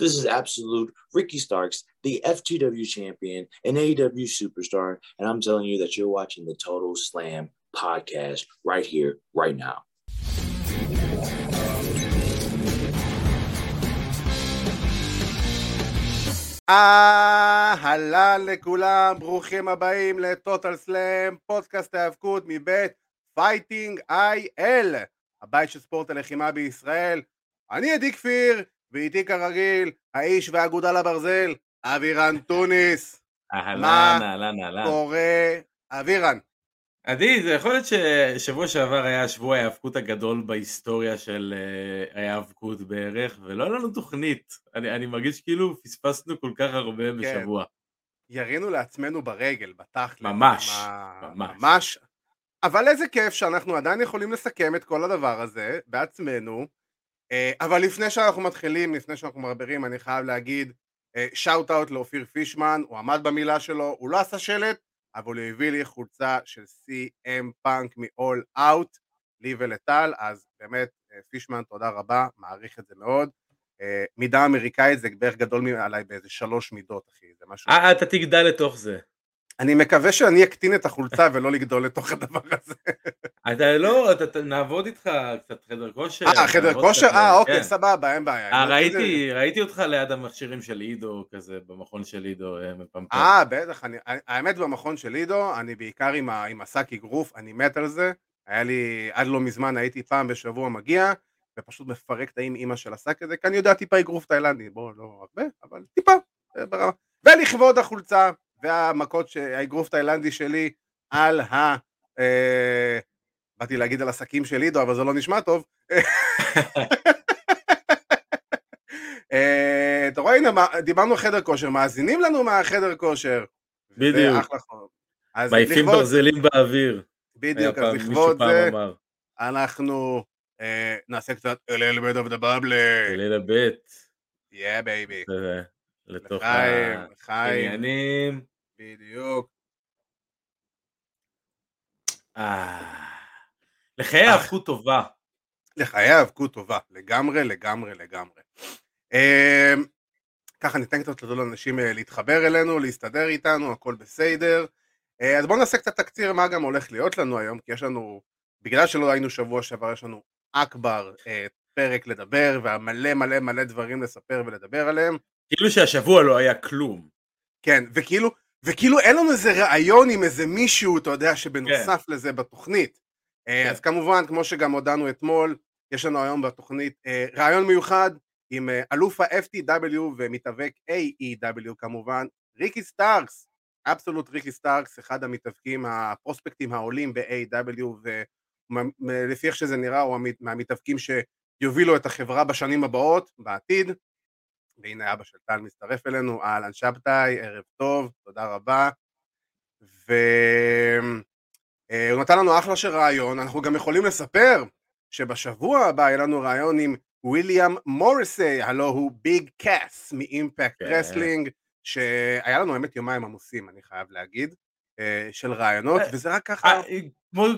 This is absolute Ricky Starks, the FTW champion and AEW superstar. And I'm telling you that you're watching the Total Slam podcast right here, right now. אהלן לכולם, ברוכים הבאים לטוטל סלאם, פודקאסט ההיאבקות מבית פייטינג איי-אל, הבית של ספורט הלחימה בישראל. אני עדי כפיר, ואיתי כרגיל, האיש והאגודה לברזל, אבירן טוניס. אהלן, אהלן, אהלן. קורה, אבירן. עדי, זה יכול להיות ששבוע שעבר היה שבוע ההיאבקות הגדול בהיסטוריה של uh, ההיאבקות בערך, ולא היה לנו תוכנית. אני, אני מרגיש כאילו פספסנו כל כך הרבה כן. בשבוע. ירינו לעצמנו ברגל, בתכל'ס. ממש, מה... ממש. ממש. אבל איזה כיף שאנחנו עדיין יכולים לסכם את כל הדבר הזה בעצמנו. אה, אבל לפני שאנחנו מתחילים, לפני שאנחנו מרברים, אני חייב להגיד שאוט אאוט לאופיר פישמן, הוא עמד במילה שלו, הוא לא עשה שלט, אבל הוא הביא לי חולצה של CM פאנק מ-all out, לי ולטל, אז באמת אה, פישמן תודה רבה, מעריך את זה מאוד. אה, מידה אמריקאית זה בערך גדול עליי באיזה שלוש מידות אחי, זה משהו... אה, אתה תגדל לתוך זה. אני מקווה שאני אקטין את החולצה ולא לגדול לתוך הדבר הזה. אתה לא, אתה, נעבוד איתך קצת חדר כושר. אה, חדר כושר? אה, אוקיי, כן. סבבה, אין בעיה. אה, ראיתי, ראיתי אותך ליד המכשירים של עידו, כזה, במכון של עידו, אה, מפמפם. אה, בטח, אני, האמת במכון של עידו, אני בעיקר עם, עם הסאקי גרוף, אני מת על זה. היה לי, עד לא מזמן הייתי פעם בשבוע מגיע, ופשוט מפרק את האם אימא של הסאקי הזה, כי אני יודע טיפה אגרוף תאילנדי, בואו, לא הרבה, אבל טיפה, ברמה. ולכבוד החולצה, והמכות, האגרוף תאילנדי שלי על ה... אה, באתי להגיד על עסקים של עידו, אבל זה לא נשמע טוב. אה, אתה רואה, הנה, דיברנו חדר כושר, מאזינים לנו מהחדר כושר. בדיוק. מעיפים ברזלים באוויר. בדיוק, אז לכבוד זה, אנחנו אה, נעשה קצת little bit of the bubble. a little bit. Yeah, baby. לתוך העניינים. בדיוק. אה, לחיי האבקות טובה. לחיי האבקות טובה, לגמרי, לגמרי, לגמרי. אמ, ככה ניתן קצת לאנשים אה, להתחבר אלינו, להסתדר איתנו, הכל בסדר. אה, אז בואו נעשה קצת תקציר מה גם הולך להיות לנו היום, כי יש לנו, בגלל שלא היינו שבוע שעבר, יש לנו אכבר פרק לדבר, והמלא מלא מלא דברים לספר ולדבר עליהם. כאילו שהשבוע לא היה כלום. כן, וכאילו, וכאילו אין לנו איזה ריאיון עם איזה מישהו, אתה יודע, שבנוסף כן. לזה בתוכנית. אה, כן. אז כמובן, כמו שגם הודענו אתמול, יש לנו היום בתוכנית אה, ריאיון מיוחד עם אה, אלוף ה-FTW ומתאבק AEW כמובן, ריקי סטארקס, Absolute ריקי סטארקס, אחד המתאבקים הפרוספקטים העולים ב-AEW, ולפי איך שזה נראה, הוא מהמתאבקים שיובילו את החברה בשנים הבאות, בעתיד. והנה אבא של טל מצטרף אלינו, אהלן שבתאי, ערב טוב, תודה רבה. והוא אה, נתן לנו אחלה של ריאיון, אנחנו גם יכולים לספר שבשבוע הבא יהיה לנו ריאיון עם וויליאם מוריסי, הלא הוא ביג קאס מאימפקט כן. רסלינג, שהיה לנו האמת יומיים עמוסים, אני חייב להגיד, אה, של ריאיונות, אה, וזה רק ככה...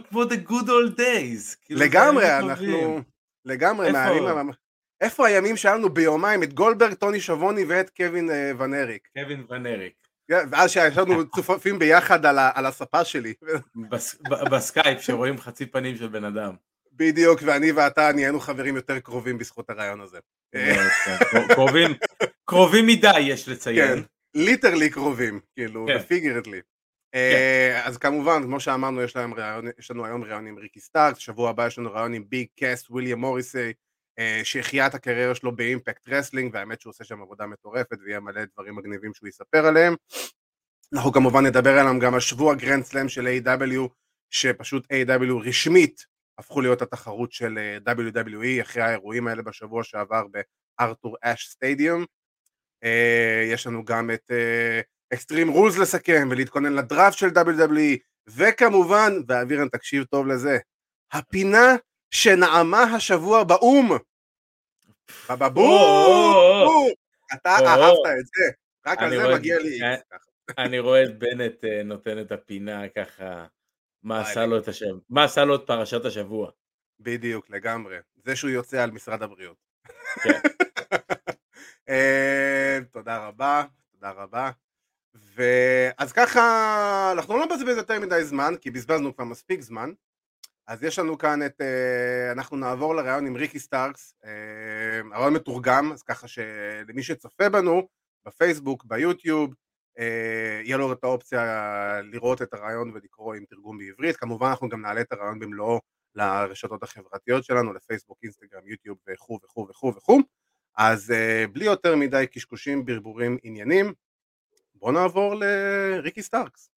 כמו the good old days. כאילו, לגמרי, אנחנו... לגמרי, מהימים איפה הימים שהיה לנו ביומיים את גולדברג, טוני שיבוני ואת קווין אה, וון אריק? קווין וון אריק. כן, ואז שישבנו צופפים ביחד על, על הספה שלי. בסקייפ שרואים חצי פנים של בן אדם. בדיוק, ואני ואתה נהיינו חברים יותר קרובים בזכות הריאיון הזה. קרובים, קרובים מדי יש לציין. כן, literally קרובים, כאילו, ו figuratively. כן. אה, אז כמובן, כמו שאמרנו, יש, לנו היום ריאיון עם ריקי סטארקס, שבוע הבא יש לנו ריאיון עם ביג קאס, וויליאם מוריסי, שהחיה את הקריירה שלו באימפקט רסלינג, והאמת שהוא עושה שם עבודה מטורפת, ויהיה מלא דברים מגניבים שהוא יספר עליהם. אנחנו כמובן נדבר עליהם גם השבוע גרנד סלאם של AEW, שפשוט AEW רשמית הפכו להיות התחרות של אה, WWE אחרי האירועים האלה בשבוע שעבר בארתור אש סטדיום. אה, יש לנו גם את אקסטרים רולס לסכם ולהתכונן לדראפט של WWE, וכמובן, ואבירן תקשיב טוב לזה, הפינה שנעמה השבוע באו"ם. בבום! אתה אהבת את זה, רק על זה מגיע לי אני רואה את בנט אה, נותן את הפינה ככה, מה עשה לו את השם, מה עשה לו את פרשת השבוע. בדיוק, לגמרי. זה שהוא יוצא על משרד הבריאות. כן. אה, תודה רבה, תודה רבה. ואז ככה, אנחנו לא נבזבז יותר מדי זמן, כי בזבזנו כבר מספיק זמן. אז יש לנו כאן את, אה, אנחנו נעבור לראיון עם ריקי סטארקס, אה, הראיון מתורגם, אז ככה שלמי שצופה בנו, בפייסבוק, ביוטיוב, אה, יהיה לו את האופציה לראות את הראיון ולקרוא עם תרגום בעברית, כמובן אנחנו גם נעלה את הראיון במלואו לרשתות החברתיות שלנו, לפייסבוק, אינסטגרם, יוטיוב וכו' וכו' וכו' וכו', אז בלי יותר מדי קשקושים, ברבורים, עניינים, בואו נעבור לריקי סטארקס.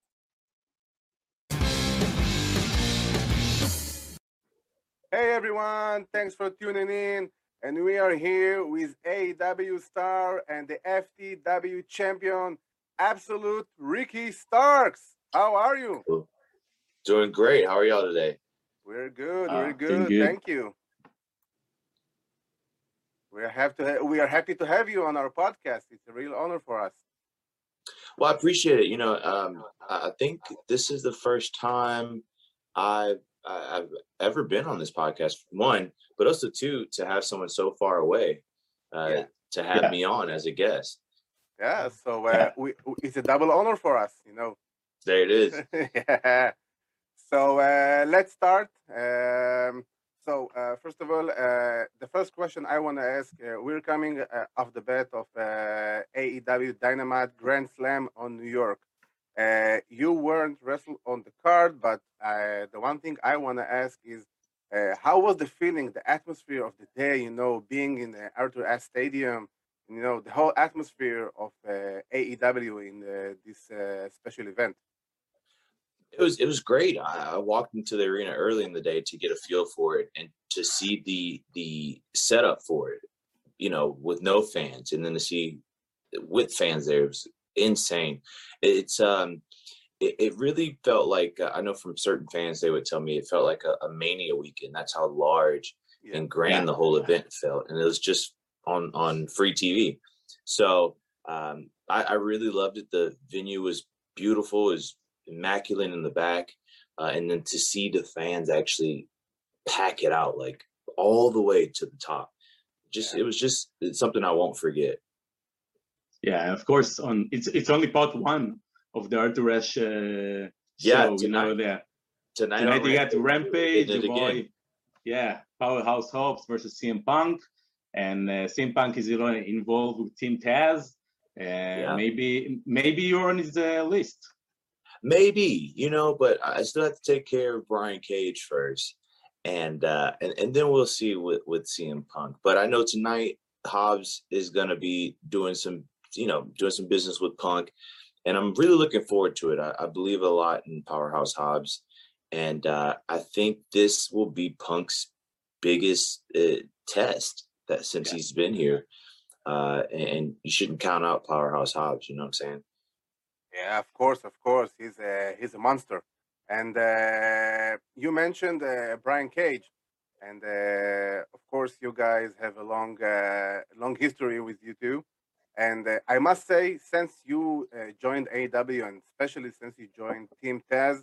Hey everyone, thanks for tuning in. And we are here with AW star and the FTW champion, Absolute Ricky Starks. How are you? Doing great. How are y'all today? We're good. Uh, we're good. good. Thank you. We are have to. we are happy to have you on our podcast. It's a real honor for us. Well, I appreciate it. You know, um, I think this is the first time I've I've ever been on this podcast. One, but also two, to have someone so far away uh, yeah. to have yeah. me on as a guest. Yeah, so uh, we, it's a double honor for us, you know. There it is. yeah. So uh, let's start. Um, so uh, first of all, uh, the first question I want to ask: uh, We're coming off the bat of AEW Dynamite Grand Slam on New York. Uh, you weren't wrestled on the card, but uh, the one thing I want to ask is uh, how was the feeling, the atmosphere of the day, you know, being in the Arthur Ashe Stadium, you know, the whole atmosphere of uh, AEW in uh, this uh, special event? It was it was great. I, I, walked into the arena early in the day to get a feel for it and to see the the setup for it, you know, with no fans, and then to see with fans there, was insane. It's um, it, it really felt like uh, I know from certain fans they would tell me it felt like a, a mania weekend. That's how large yeah. and grand yeah. the whole event felt, and it was just on on free TV. So um, I, I really loved it. The venue was beautiful, is immaculate in the back, uh, and then to see the fans actually pack it out like all the way to the top. Just yeah. it was just it's something I won't forget. Yeah, of course. On it's it's only part one of the Arthur Ashe uh, yeah, show. Tonight, you know that tonight, tonight they got Rampage, boy, yeah, Powerhouse Hobbs versus CM Punk, and uh, CM Punk is involved with Team Taz. Uh, yeah. Maybe maybe you're on his uh, list. Maybe you know, but I still have to take care of Brian Cage first, and uh, and and then we'll see with with CM Punk. But I know tonight Hobbs is going to be doing some you know, doing some business with Punk. And I'm really looking forward to it. I, I believe a lot in Powerhouse Hobbs. And uh, I think this will be Punk's biggest uh, test that since yeah. he's been here. Uh, and you shouldn't count out Powerhouse Hobbs. You know what I'm saying? Yeah, of course, of course. He's a he's a monster. And uh, you mentioned uh, Brian Cage, and uh, of course, you guys have a long uh, long history with you two. And uh, I must say, since you uh, joined AEW and especially since you joined Team Taz,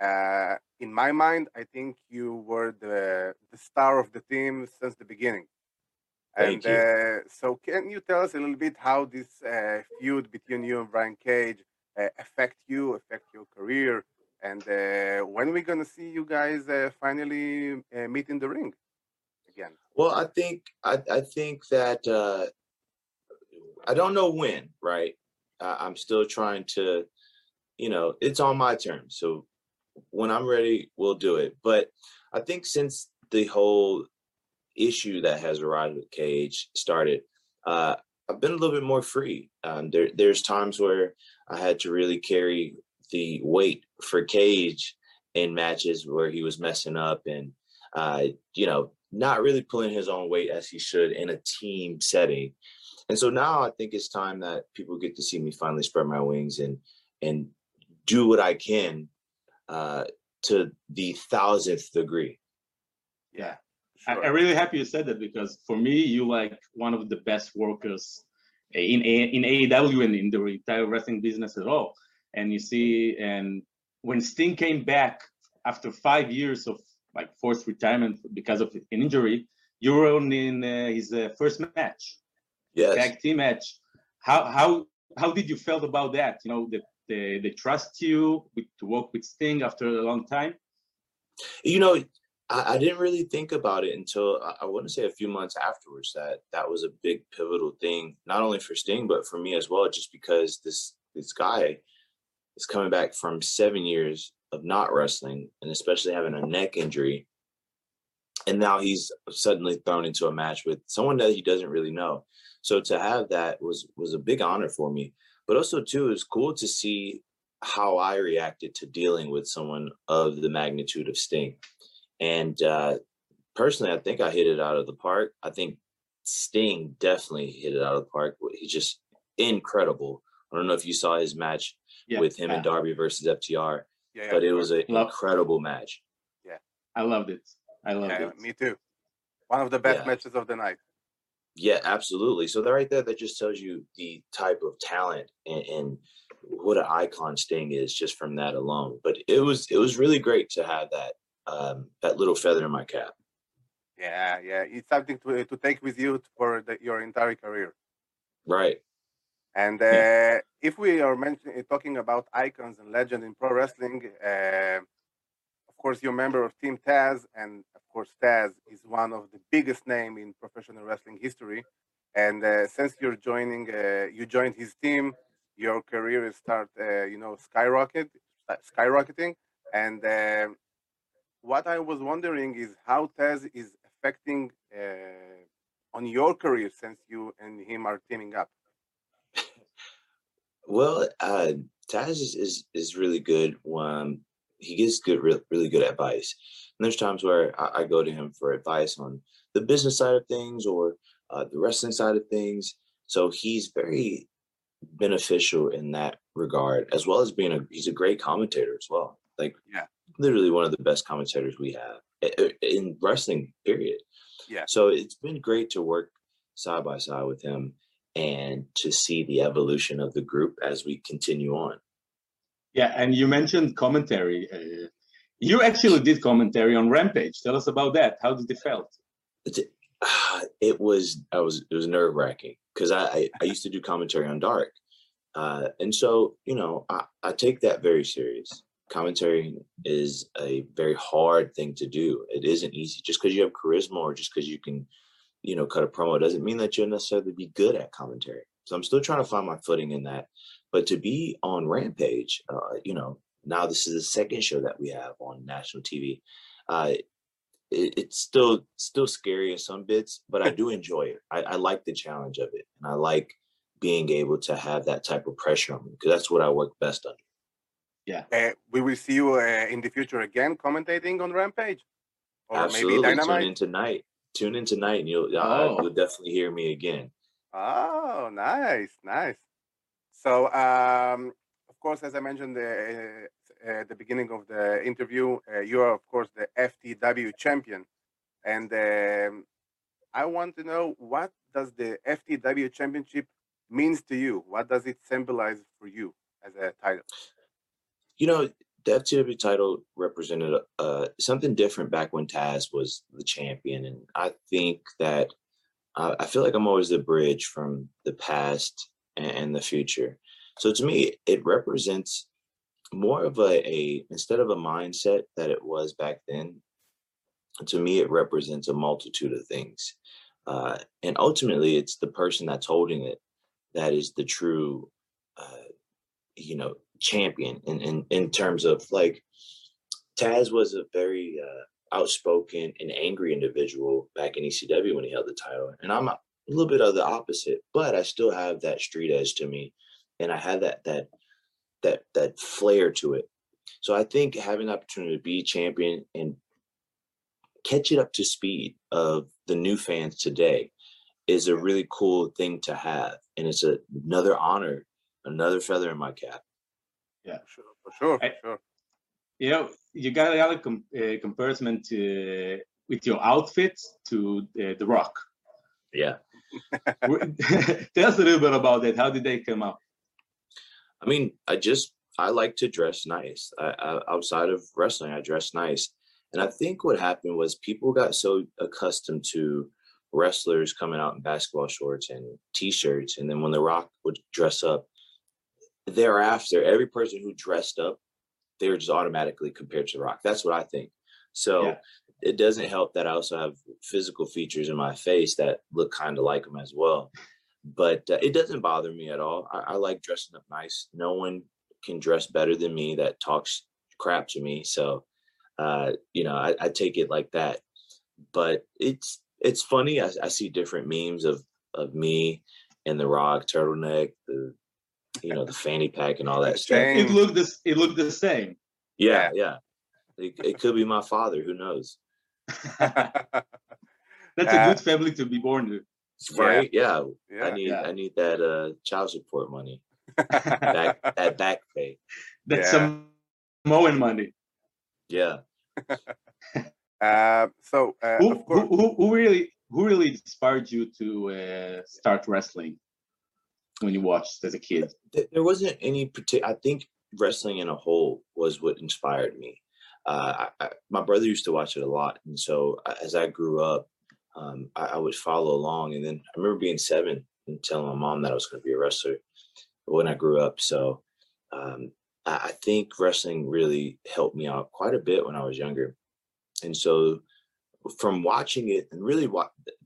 uh, in my mind, I think you were the the star of the team since the beginning. Thank and you. Uh, so, can you tell us a little bit how this uh, feud between you and Brian Cage uh, affect you, affect your career, and when we're gonna see you guys finally meet in the ring again? Well, I think I, I think that I don't know when, right? I'm still trying to, you know, it's on my terms. So when I'm ready, we'll do it. But I think since the whole issue that has arisen with Cage started, uh, I've been a little bit more free. Um, there, there's times where I had to really carry the weight for Cage in matches where he was messing up and, uh, you know, not really pulling his own weight as he should in a team setting. And so now I think it's time that people get to see me finally spread my wings and and do what I can uh, to the thousandth degree. Yeah, sure. I, am really happy you said that because for me, you like one of the best workers in in AEW and in the entire wrestling business at all. And you see, and when Sting came back after five years of like forced retirement because of an injury, you were on in uh, his uh, first match yes. tag team match. how how how did you felt about that? You know, that they, they trust you with, to work with Sting after a long time. You know, I, I didn't really think about it until I, I want to say a few months afterwards that that was a big pivotal thing, not only for Sting but for me as well, just because this this guy is coming back from seven years of not wrestling and especially having a neck injury and now he's suddenly thrown into a match with someone that he doesn't really know. So to have that was was a big honor for me. But also too it's cool to see how i reacted to dealing with someone of the magnitude of sting. And uh personally i think i hit it out of the park. I think sting definitely hit it out of the park. He's just incredible. I don't know if you saw his match yeah, with him yeah. and darby versus ftr yeah, but it was an incredible match. Yeah. I loved it I love yeah, it. Me too. One of the best yeah. matches of the night. Yeah, absolutely. So that right there, that just tells you the type of talent and, and what an icon Sting is just from that alone. But it was it was really great to have that um, that little feather in my cap. Yeah, yeah, it's something to to take with you for the, your entire career. Right. And uh, yeah. if we are mentioning talking about icons and legend in pro wrestling, uh, course, you're a member of Team Taz, and of course, Taz is one of the biggest name in professional wrestling history. And uh, since you're joining, uh, you joined his team, your career is start, uh, you know, skyrocket, uh, skyrocketing. And um, what I was wondering is how Taz is affecting uh, on your career since you and him are teaming up. Well, uh, Taz is, is, is really good. Um, he gives good, really, really good advice. And there's times where I, I, go to him for advice on the business side of things or uh, the wrestling side of things. So he's very beneficial in that regard, as well as being a he's a great commentator as well. Like, yeah, literally one of the best commentators we have in wrestling. Period. Yeah. So it's been great to work side by side with him and to see the evolution of the group as we continue on. Yeah, and you mentioned commentary. Uh, you actually did commentary on Rampage. Tell us about that. How did it felt? It was I was it was nerve wracking because I, I, I used to do commentary on Dark, uh, and so you know I, I take that very serious. Commentary is a very hard thing to do. It isn't easy just because you have charisma or just because you can, you know, cut a promo doesn't mean that you'll necessarily be good at commentary. So I'm still trying to find my footing in that. But to be on Rampage, uh, you know, now this is the second show that we have on national TV. Uh, it, it's still still scary in some bits, but I do enjoy it. I, I, like the challenge of it, and I like being able to have that type of pressure on me because that's what I work best under. Yeah, uh, we will see you uh, in the future again commentating on Rampage, or Absolutely. maybe Dynamite. Tune in tonight. Tune in tonight, and you'll oh. you'll definitely hear me again. Oh, nice, nice. So, um, of course, as I mentioned uh, at the beginning of the interview, uh, you are, of course, the FTW champion. And um, I want to know what does the FTW championship means to you? What does it symbolize for you as a title? You know, the FTW title represented uh, something different back when Taz was the champion. And I think that uh, I feel like I'm always the bridge from the past and, and the future. So to me, it represents more of a, a instead of a mindset that it was back then to me it represents a multitude of things uh, and ultimately it's the person that's holding it that is the true uh, you know champion in, in in terms of like taz was a very uh, outspoken and angry individual back in ecw when he held the title and i'm a little bit of the opposite but i still have that street edge to me and i have that that that that flair to it. So I think having the opportunity to be champion and catch it up to speed of the new fans today is a really cool thing to have, and it's a, another honor, another feather in my cap. Yeah, sure, for sure, for sure. You know, you got a lot of com- uh, comparison to with your outfit to uh, the Rock. Yeah. Tell us a little bit about that. How did they come up? I mean, I just I like to dress nice. I, I, outside of wrestling, I dress nice, and I think what happened was people got so accustomed to wrestlers coming out in basketball shorts and t-shirts, and then when The Rock would dress up, thereafter, every person who dressed up, they were just automatically compared to The Rock. That's what I think. So yeah. It doesn't help that I also have physical features in my face that look kind of like him as well. But uh, it doesn't bother me at all. I, I like dressing up nice. No one can dress better than me that talks crap to me. So, uh, you know, I, I take it like that. But it's it's funny. I, I see different memes of of me and the Rock turtleneck, the you know the fanny pack and all that stuff. It looked this. It looked the same. Yeah, yeah. It, it could be my father. Who knows? That's a good family to be born to. Right? Yeah. yeah. I need yeah. I need that uh child support money. back, that back pay. That's yeah. some mowing money. Yeah. uh, so uh, who, course... who, who really who really inspired you to uh, start wrestling when you watched as a kid? There wasn't any particular. I think wrestling in a whole was what inspired me. Uh, I, I, my brother used to watch it a lot, and so uh, as I grew up, um, I, I, would follow along. And then I remember being seven and telling my mom that I was going to be a wrestler when I grew up. So um, I, think wrestling really helped me out quite a bit when I was younger. And so from watching it and really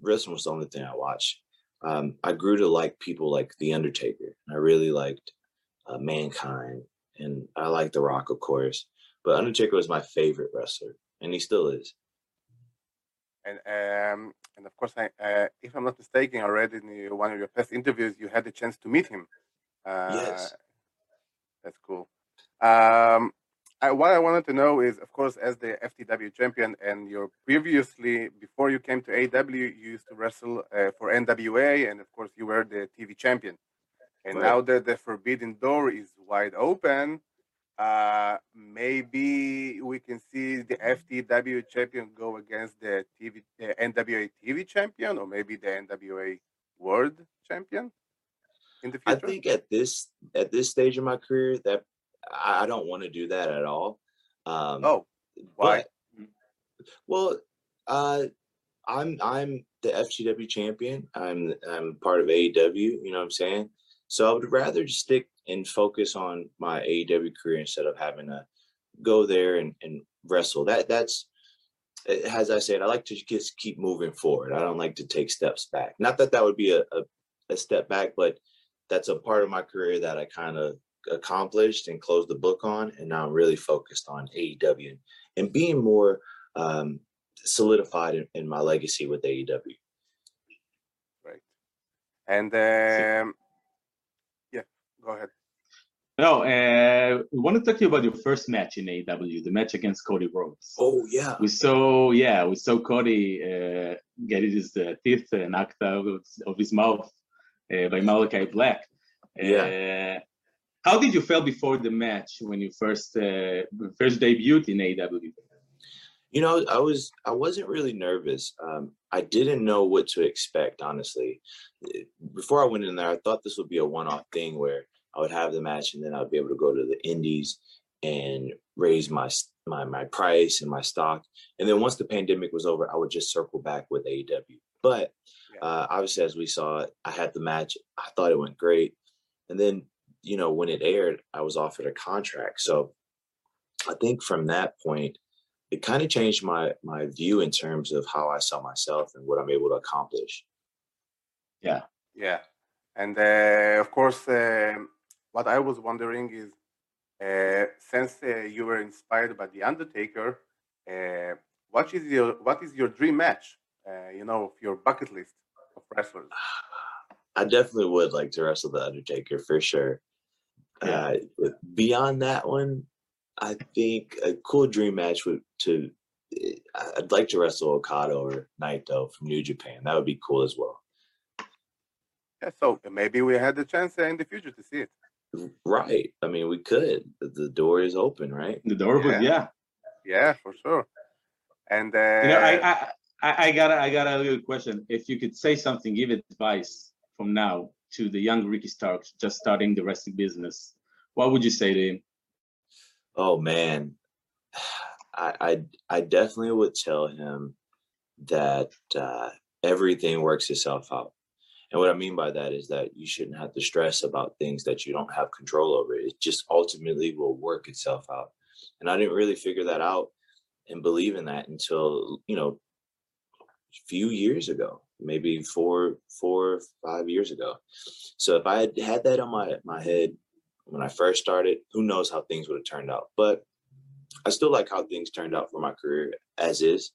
wrestling was the only thing I watched. Um, I grew to like people like The Undertaker. I really liked uh, Mankind and I like The Rock, of course. But Undertaker was my favorite wrestler, and he still is. And um, and of course, I, uh, if I'm not mistaken, I read in one of your past interviews you had the chance to meet him. Uh, yes, that's cool. Um, I, what I wanted to know is, of course, as the FTW champion, and you're previously before you came to AW, you used to wrestle uh, for NWA, and of course, you were the TV champion. And right. now that the forbidden door is wide open, uh, maybe we can see the FTW champion go against the TV, the NWA TV champion, or maybe the NWA World Champion in the future. I think at this at this stage of my career, that I don't want to do that at all. Um, oh, why? But, well, uh, I'm I'm the FTW champion. I'm I'm part of AEW. You know what I'm saying? So I would rather just stick and focus on my AEW career instead of having to go there and, and wrestle. That that's as I said, I like to just keep moving forward. I don't like to take steps back. Not that that would be a, a, a step back, but that's a part of my career that I kind of accomplished and closed the book on. And now I'm really focused on AEW and, and being more um, solidified in, in, my legacy with AEW. Right. And um, yeah, go ahead. No, uh, we want to talk to you about your first match in AEW, the match against Cody Rhodes. Oh yeah, we saw yeah we saw Cody uh, get his uh, teeth knocked out of, of his mouth uh, by Malachi Black. Yeah. Uh, how did you feel before the match when you first uh, first debuted in AEW? You know, I was I wasn't really nervous. Um, I didn't know what to expect, honestly. Before I went in there, I thought this would be a one-off thing where I would have the match and then I'd be able to go to the indies and raise my my my price and my stock. And then once the pandemic was over, I would just circle back with AEW. But uh, obviously, as we saw, I had the match. I thought it went great. And then, you know, when it aired, I was offered a contract. So I think from that point, it kind of changed my my view in terms of how I saw myself and what I'm able to accomplish. Yeah. Yeah. And uh, of course, uh, what I was wondering is, uh, since uh, you were inspired by the Undertaker, uh, what is your what is your dream match? Uh, you know, your bucket list of wrestlers. I definitely would like to wrestle the Undertaker for sure. Yeah. Uh, beyond that one, I think a cool dream match would to. I'd like to wrestle Okada or Naito from New Japan. That would be cool as well. Yeah, so maybe we had the chance in the future to see it. Right. I mean, we could. The door is open, right? The door, yeah. yeah. Yeah, for sure. And uh, you know, I, I I got I got a little question. If you could say something, give advice from now to the young Ricky Starks just starting the wrestling business, what would you say to him? Oh man, I I, I definitely would tell him that uh, everything works itself out. And what I mean by that is that you shouldn't have to stress about things that you don't have control over. It just ultimately will work itself out. And I didn't really figure that out and believe in that until, you know, a few years ago, maybe four, four, five years ago. So if I had had that on my my head when I first started, who knows how things would have turned out. But I still like how things turned out for my career as is.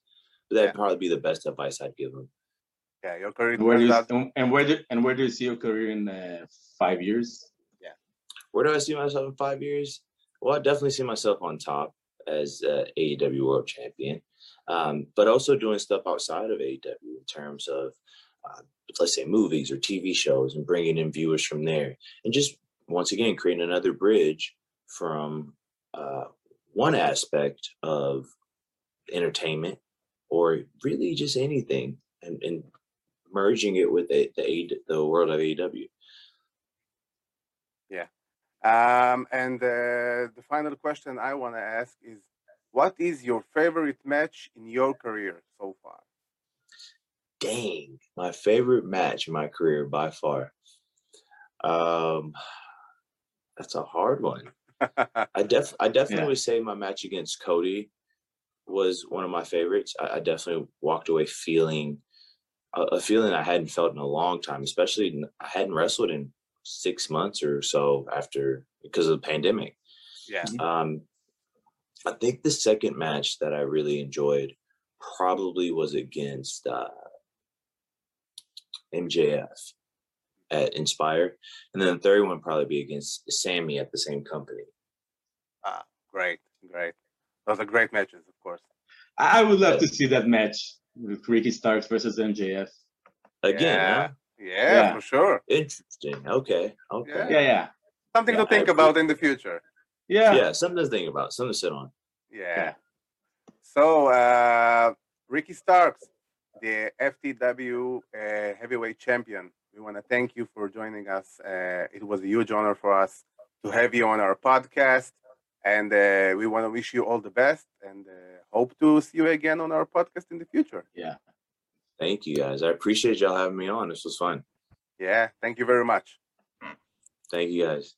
But that'd Yeah. probably be the best advice I'd give them. Yeah, your career And where do you, out- and- and where do and where do you see your career in uh, five years? Yeah. Where do I see myself in five years? Well, I definitely see myself on top as uh, AEW World Champion, um, but also doing stuff outside of AEW in terms of, uh, let's say, movies or TV shows and bringing in viewers from there, and just once again creating another bridge from uh, one aspect of entertainment or really just anything, and, and merging it with the the, the world of AEW. Um, and uh, the final question I want to ask is, what is your favorite match in your career so far? dang, my favorite match in my career by far. Um, that's a hard one. I def I definitely Yeah. would say my match against Cody was one of my favorites. I, I definitely walked away feeling a, a feeling I hadn't felt in a long time, especially I hadn't wrestled in six months or so after because of the pandemic. yeah. Um, I think the second match that I really enjoyed probably was against uh, MJF at Inspire, and then the third one would probably be against Sammy at the same company. Ah, great, great. Those are great matches, of course. I I would love to see that match with Ricky Starks versus MJF. Again, huh? Yeah, Yeah. for sure. interesting. Okay, okay, Yeah, yeah, Something Yeah, to think I about in the future. yeah. yeah. Something to think about. Something to sit on. Yeah. So, uh, Ricky Starks, the FTW uh, heavyweight champion, we want to thank you for joining us. Uh, it was a huge honor for us to have you on our podcast. And uh, we want to wish you all the best and uh, hope to see you again on our podcast in the future. Thank you guys. I appreciate y'all having me on. This was fun. Yeah, thank you very much. Thank you guys.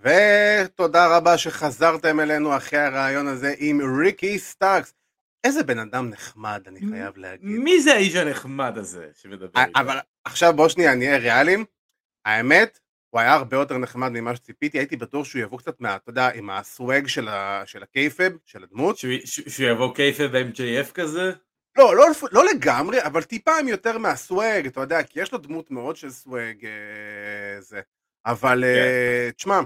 ותודה רבה שחזרתם אלינו אחרי הרעיון הזה עם ריקי סטארקס. איזה בן אדם נחמד, אני חייב להגיד. מי זה האיש הנחמד הזה שמדבר איתו? אבל עכשיו בוא שנייה נהיה ריאליים. האמת, הוא היה הרבה יותר נחמד ממה שציפיתי, הייתי בטוח שהוא יבוא קצת מה, אתה יודע, עם הסוואג של, ה... של הקייפב, של הדמות. שהוא- יבוא קייפה ב-MJF כזה? לא, לא, לא לגמרי, אבל טיפה עם יותר מהסוואג, אתה יודע, כי יש לו דמות מאוד של סוואג, אה, זה. אבל אה, תשמע,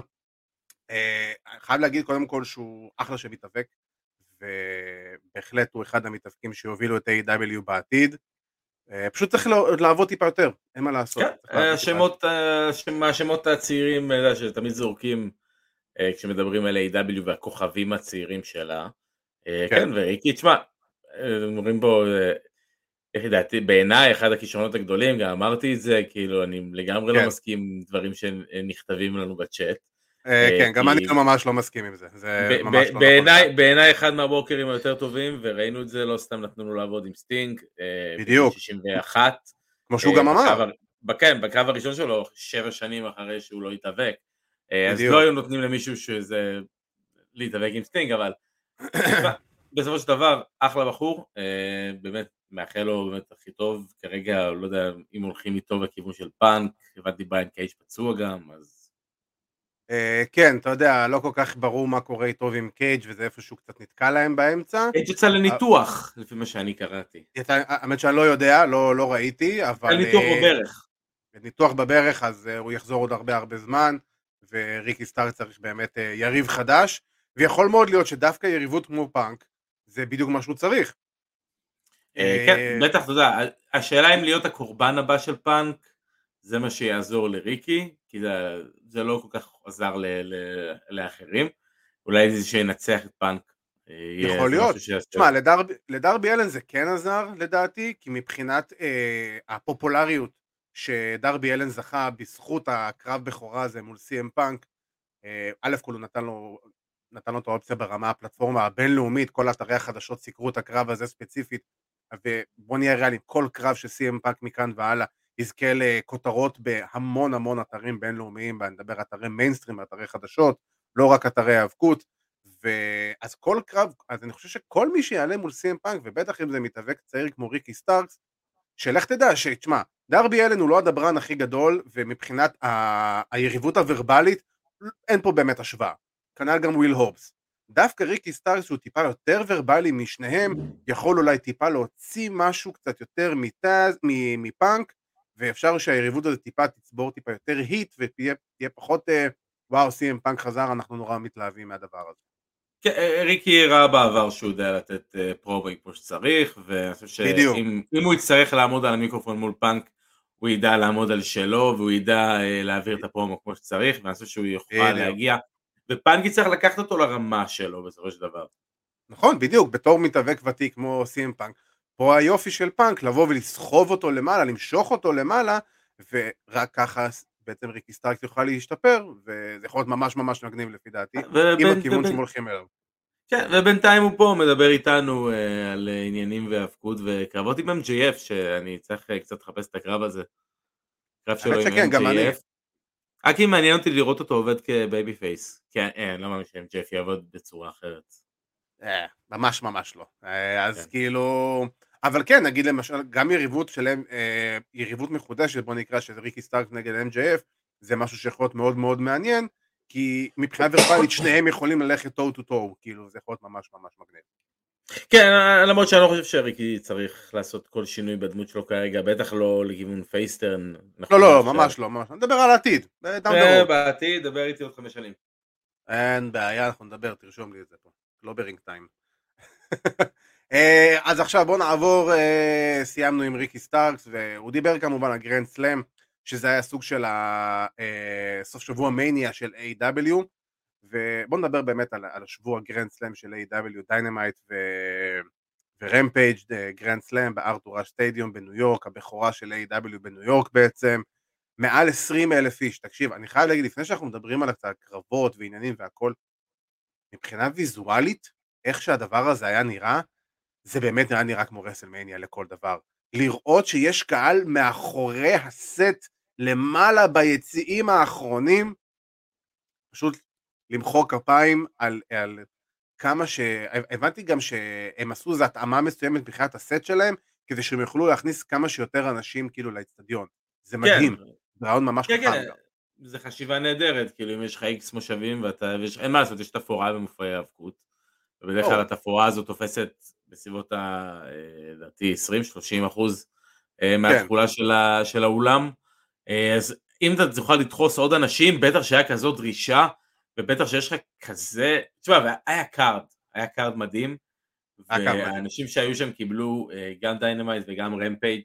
אה, אני חייב להגיד קודם כל שהוא אחלה של מתאבק, ובהחלט הוא אחד המתאבקים שיובילו את A.W. בעתיד. אה, פשוט צריך לעבוד טיפה יותר, אין מה לעשות. כן. השמות, אה, השמות הצעירים אה, שתמיד זורקים כשמדברים על A.W. והכוכבים הצעירים שלה. כן. כן, וריקי, תשמע, אומרים פה, איך לדעתי, בעיניי אחד הכישרונות הגדולים, גם אמרתי את זה, כאילו אני לגמרי כן. לא מסכים עם דברים שנכתבים לנו בצ'אט. אה, אה, כן, גם אני ממש לא מסכים עם זה, זה ממש לא נכון. בעיניי אחד מהוורקרים היותר טובים, וראינו את זה, לא סתם נתנו לו לעבוד עם סטינג. אה, בדיוק. בן 61. כמו שהוא גם אמר. כן, בקרב הראשון שלו, שבע שנים אחרי שהוא לא התאבק. אז. לא היו נותנים למישהו שזה להתאבק עם סטינג, אבל בסופו של דבר, אחלה בחור, באמת, מאחל לו באמת הכי טוב, כרגע לא יודע אם הולכים איתו בכיוון של פאנק, הבנתי בריין קייג' פצוע גם, אז כן, אתה יודע, לא כל כך ברור מה קורה איתו ועם קייג' וזה איפשהו קצת נתקע להם באמצע. קייג' יצא לניתוח, לפי מה שאני קראתי. האמת שאני לא יודע, לא, לא ראיתי, אבל... ניתוח אה, בברך. ניתוח בברך, אז אה, הוא יחזור עוד הרבה הרבה זמן, וריקי סטארקס צריך באמת אה, יריב חדש, ויכול מאוד להיות שדווקא יריבות כמו פאנק, זה בדיוק מה שהוא צריך. אה, אה, כן, בטח, אתה יודע, השאלה אם להיות הקורבן הבא של פאנק, זה מה שיעזור לריקי, כי זה, זה לא כל כך עזר ל, ל, לאחרים. אולי זה שינצח את פאנק. אה, יכול להיות. תשמע, לדרבי, לדרבי אלן זה כן עזר לדעתי, כי מבחינת אה, הפופולריות שדרבי אלן זכה בזכות הקרב בכורה הזה מול סי.אם פאנק, אה, א' כל הוא נתן לו נתן לו את האופציה ברמה הפלטפורמה הבינלאומית, כל אתרי החדשות סיקרו את הקרב הזה ספציפית, ובוא נהיה ריאליים, כל קרב של CM פאנק מכאן והלאה יזכה לכותרות בהמון המון אתרים בינלאומיים, ואני מדבר אתרי מיינסטרים, אתרי חדשות, לא רק אתרי האבקות, ואז כל קרב, אז אני חושב שכל מי שיעלה מול CM פאנק, ובטח אם זה מתאבק צעיר כמו ריקי סטארקס, שלך תדע, שתשמע, דרבי אלן הוא לא הדברן הכי גדול, ומבחינת ה- היריבות הוורבלית, אין פה באמת השוואה. כנ"ל גם וויל הובס. דווקא ריקי סטארקס שהוא טיפה יותר ורבלי משניהם, יכול אולי טיפה להוציא משהו קצת יותר מטאז, מפאנק, ואפשר שהיריבות הזאת טיפה תצבור טיפה יותר heat, ותהיה פחות, אה, וואו, סי.אם פאנק חזר, אנחנו נורא מתלהבים מהדבר הזה. כן, אה, ריקי הראה בעבר שהוא יודע לתת אה, פרומו כמו שצריך, ואני חושב שאם הוא יצטרך לעמוד על המיקרופון מול פאנק, הוא ידע לעמוד על שלו, והוא ידע להעביר את הפרומו כמו שצריך, ואני חושב שהוא יוכל להגיע, ופאנק יצטרך לקחת אותו לרמה שלו בסופו של דבר. נכון, בדיוק, בתור מתאבק ותיק כמו סי.אם פאנק, פה היופי של פאנק, לבוא ולסחוב אותו למעלה, למשוך אותו למעלה, ורק ככה בעצם ריקי סטארקס יוכל להשתפר, וזה יכול להיות ממש ממש מגניב לפי דעתי, עם הכיוון שהם הולכים אליו. כן, ובינתיים הוא פה מדבר איתנו uh, על עניינים והאבקות וקרבות עם MJF, שאני צריך אה, קצת לחפש את הקרב הזה. קרב שלו עם שכן, MJF. רק אם מעניין אותי לראות אותו עובד כ babyface, כי אה, אני לא מאמין ש-MJF יעבוד בצורה אחרת. אה, ממש ממש לא. אה, אז כן. כאילו... אבל כן, נגיד למשל, גם יריבות שלהם, אה, יריבות מחודשת, בוא נקרא, של ריקי סטארקס נגד MJF, זה משהו שיכול להיות מאוד מאוד מעניין, כי מבחינה ורבלית שניהם יכולים ללכת טו טו טו, כאילו זה יכול להיות ממש ממש מגניב. כן, למרות שאני לא חושב שריקי צריך לעשות כל שינוי בדמות שלו כרגע, בטח לא לכיוון face turn. לא, לא, ממש לא, ממש, נדבר על העתיד. בעתיד, דבר איתי עוד חמש שנים. אין בעיה, אנחנו נדבר, תרשום לי את זה פה. לא ב ring time. אה, אז עכשיו בואו נעבור, אה, סיימנו עם ריקי סטארקס, והוא דיבר כמובן על גרנד סלאם, שזה היה סוג של הסוף אה, רסלמניה של AEW. ובואו נדבר באמת על, על השבוע Grand Slam של AEW Dynamite ו... ו Rampage Grand Slam ב Arthur Ashe Stadium בניו יורק, הבכורה של AEW בניו יורק בעצם, מעל 20 אלף איש, תקשיב, אני חייב להגיד, לפני שאנחנו מדברים על הקרבות ועניינים והכל, מבחינה ויזואלית, איך שהדבר הזה היה נראה, זה באמת נראה נראה כמו WrestleMania לכל דבר. לראות שיש קהל מאחורי הסט למעלה ביציאים האחרונים, פשוט למחוא כפיים על, על כמה ש... הבנתי גם שהם עשו איזו התאמה מסוימת מבחינת הסט שלהם, כדי שהם יוכלו להכניס כמה שיותר אנשים כאילו לאצטדיון. זה כן. מדהים, כן. רעיון ממש כן, חכם כן. זה חשיבה נהדרת, כאילו אם יש לך איקס מושבים ואתה, ויש, אין מה לעשות, יש תפאורה במופעי האבקות, ובדרך כלל התפאורה הזאת תופסת בסביבות ה... אה, לדעתי 20-30 אחוז אה, כן. מהתכולה של, ה, של האולם, אה, אז אם אתה תוכל לדחוס עוד אנשים, בטח שהיה כזאת דרישה, ובטח שיש לך כזה, תשמע, היה card, היה card מדהים, והאנשים שהיו שם קיבלו גם Dynamite וגם Rampage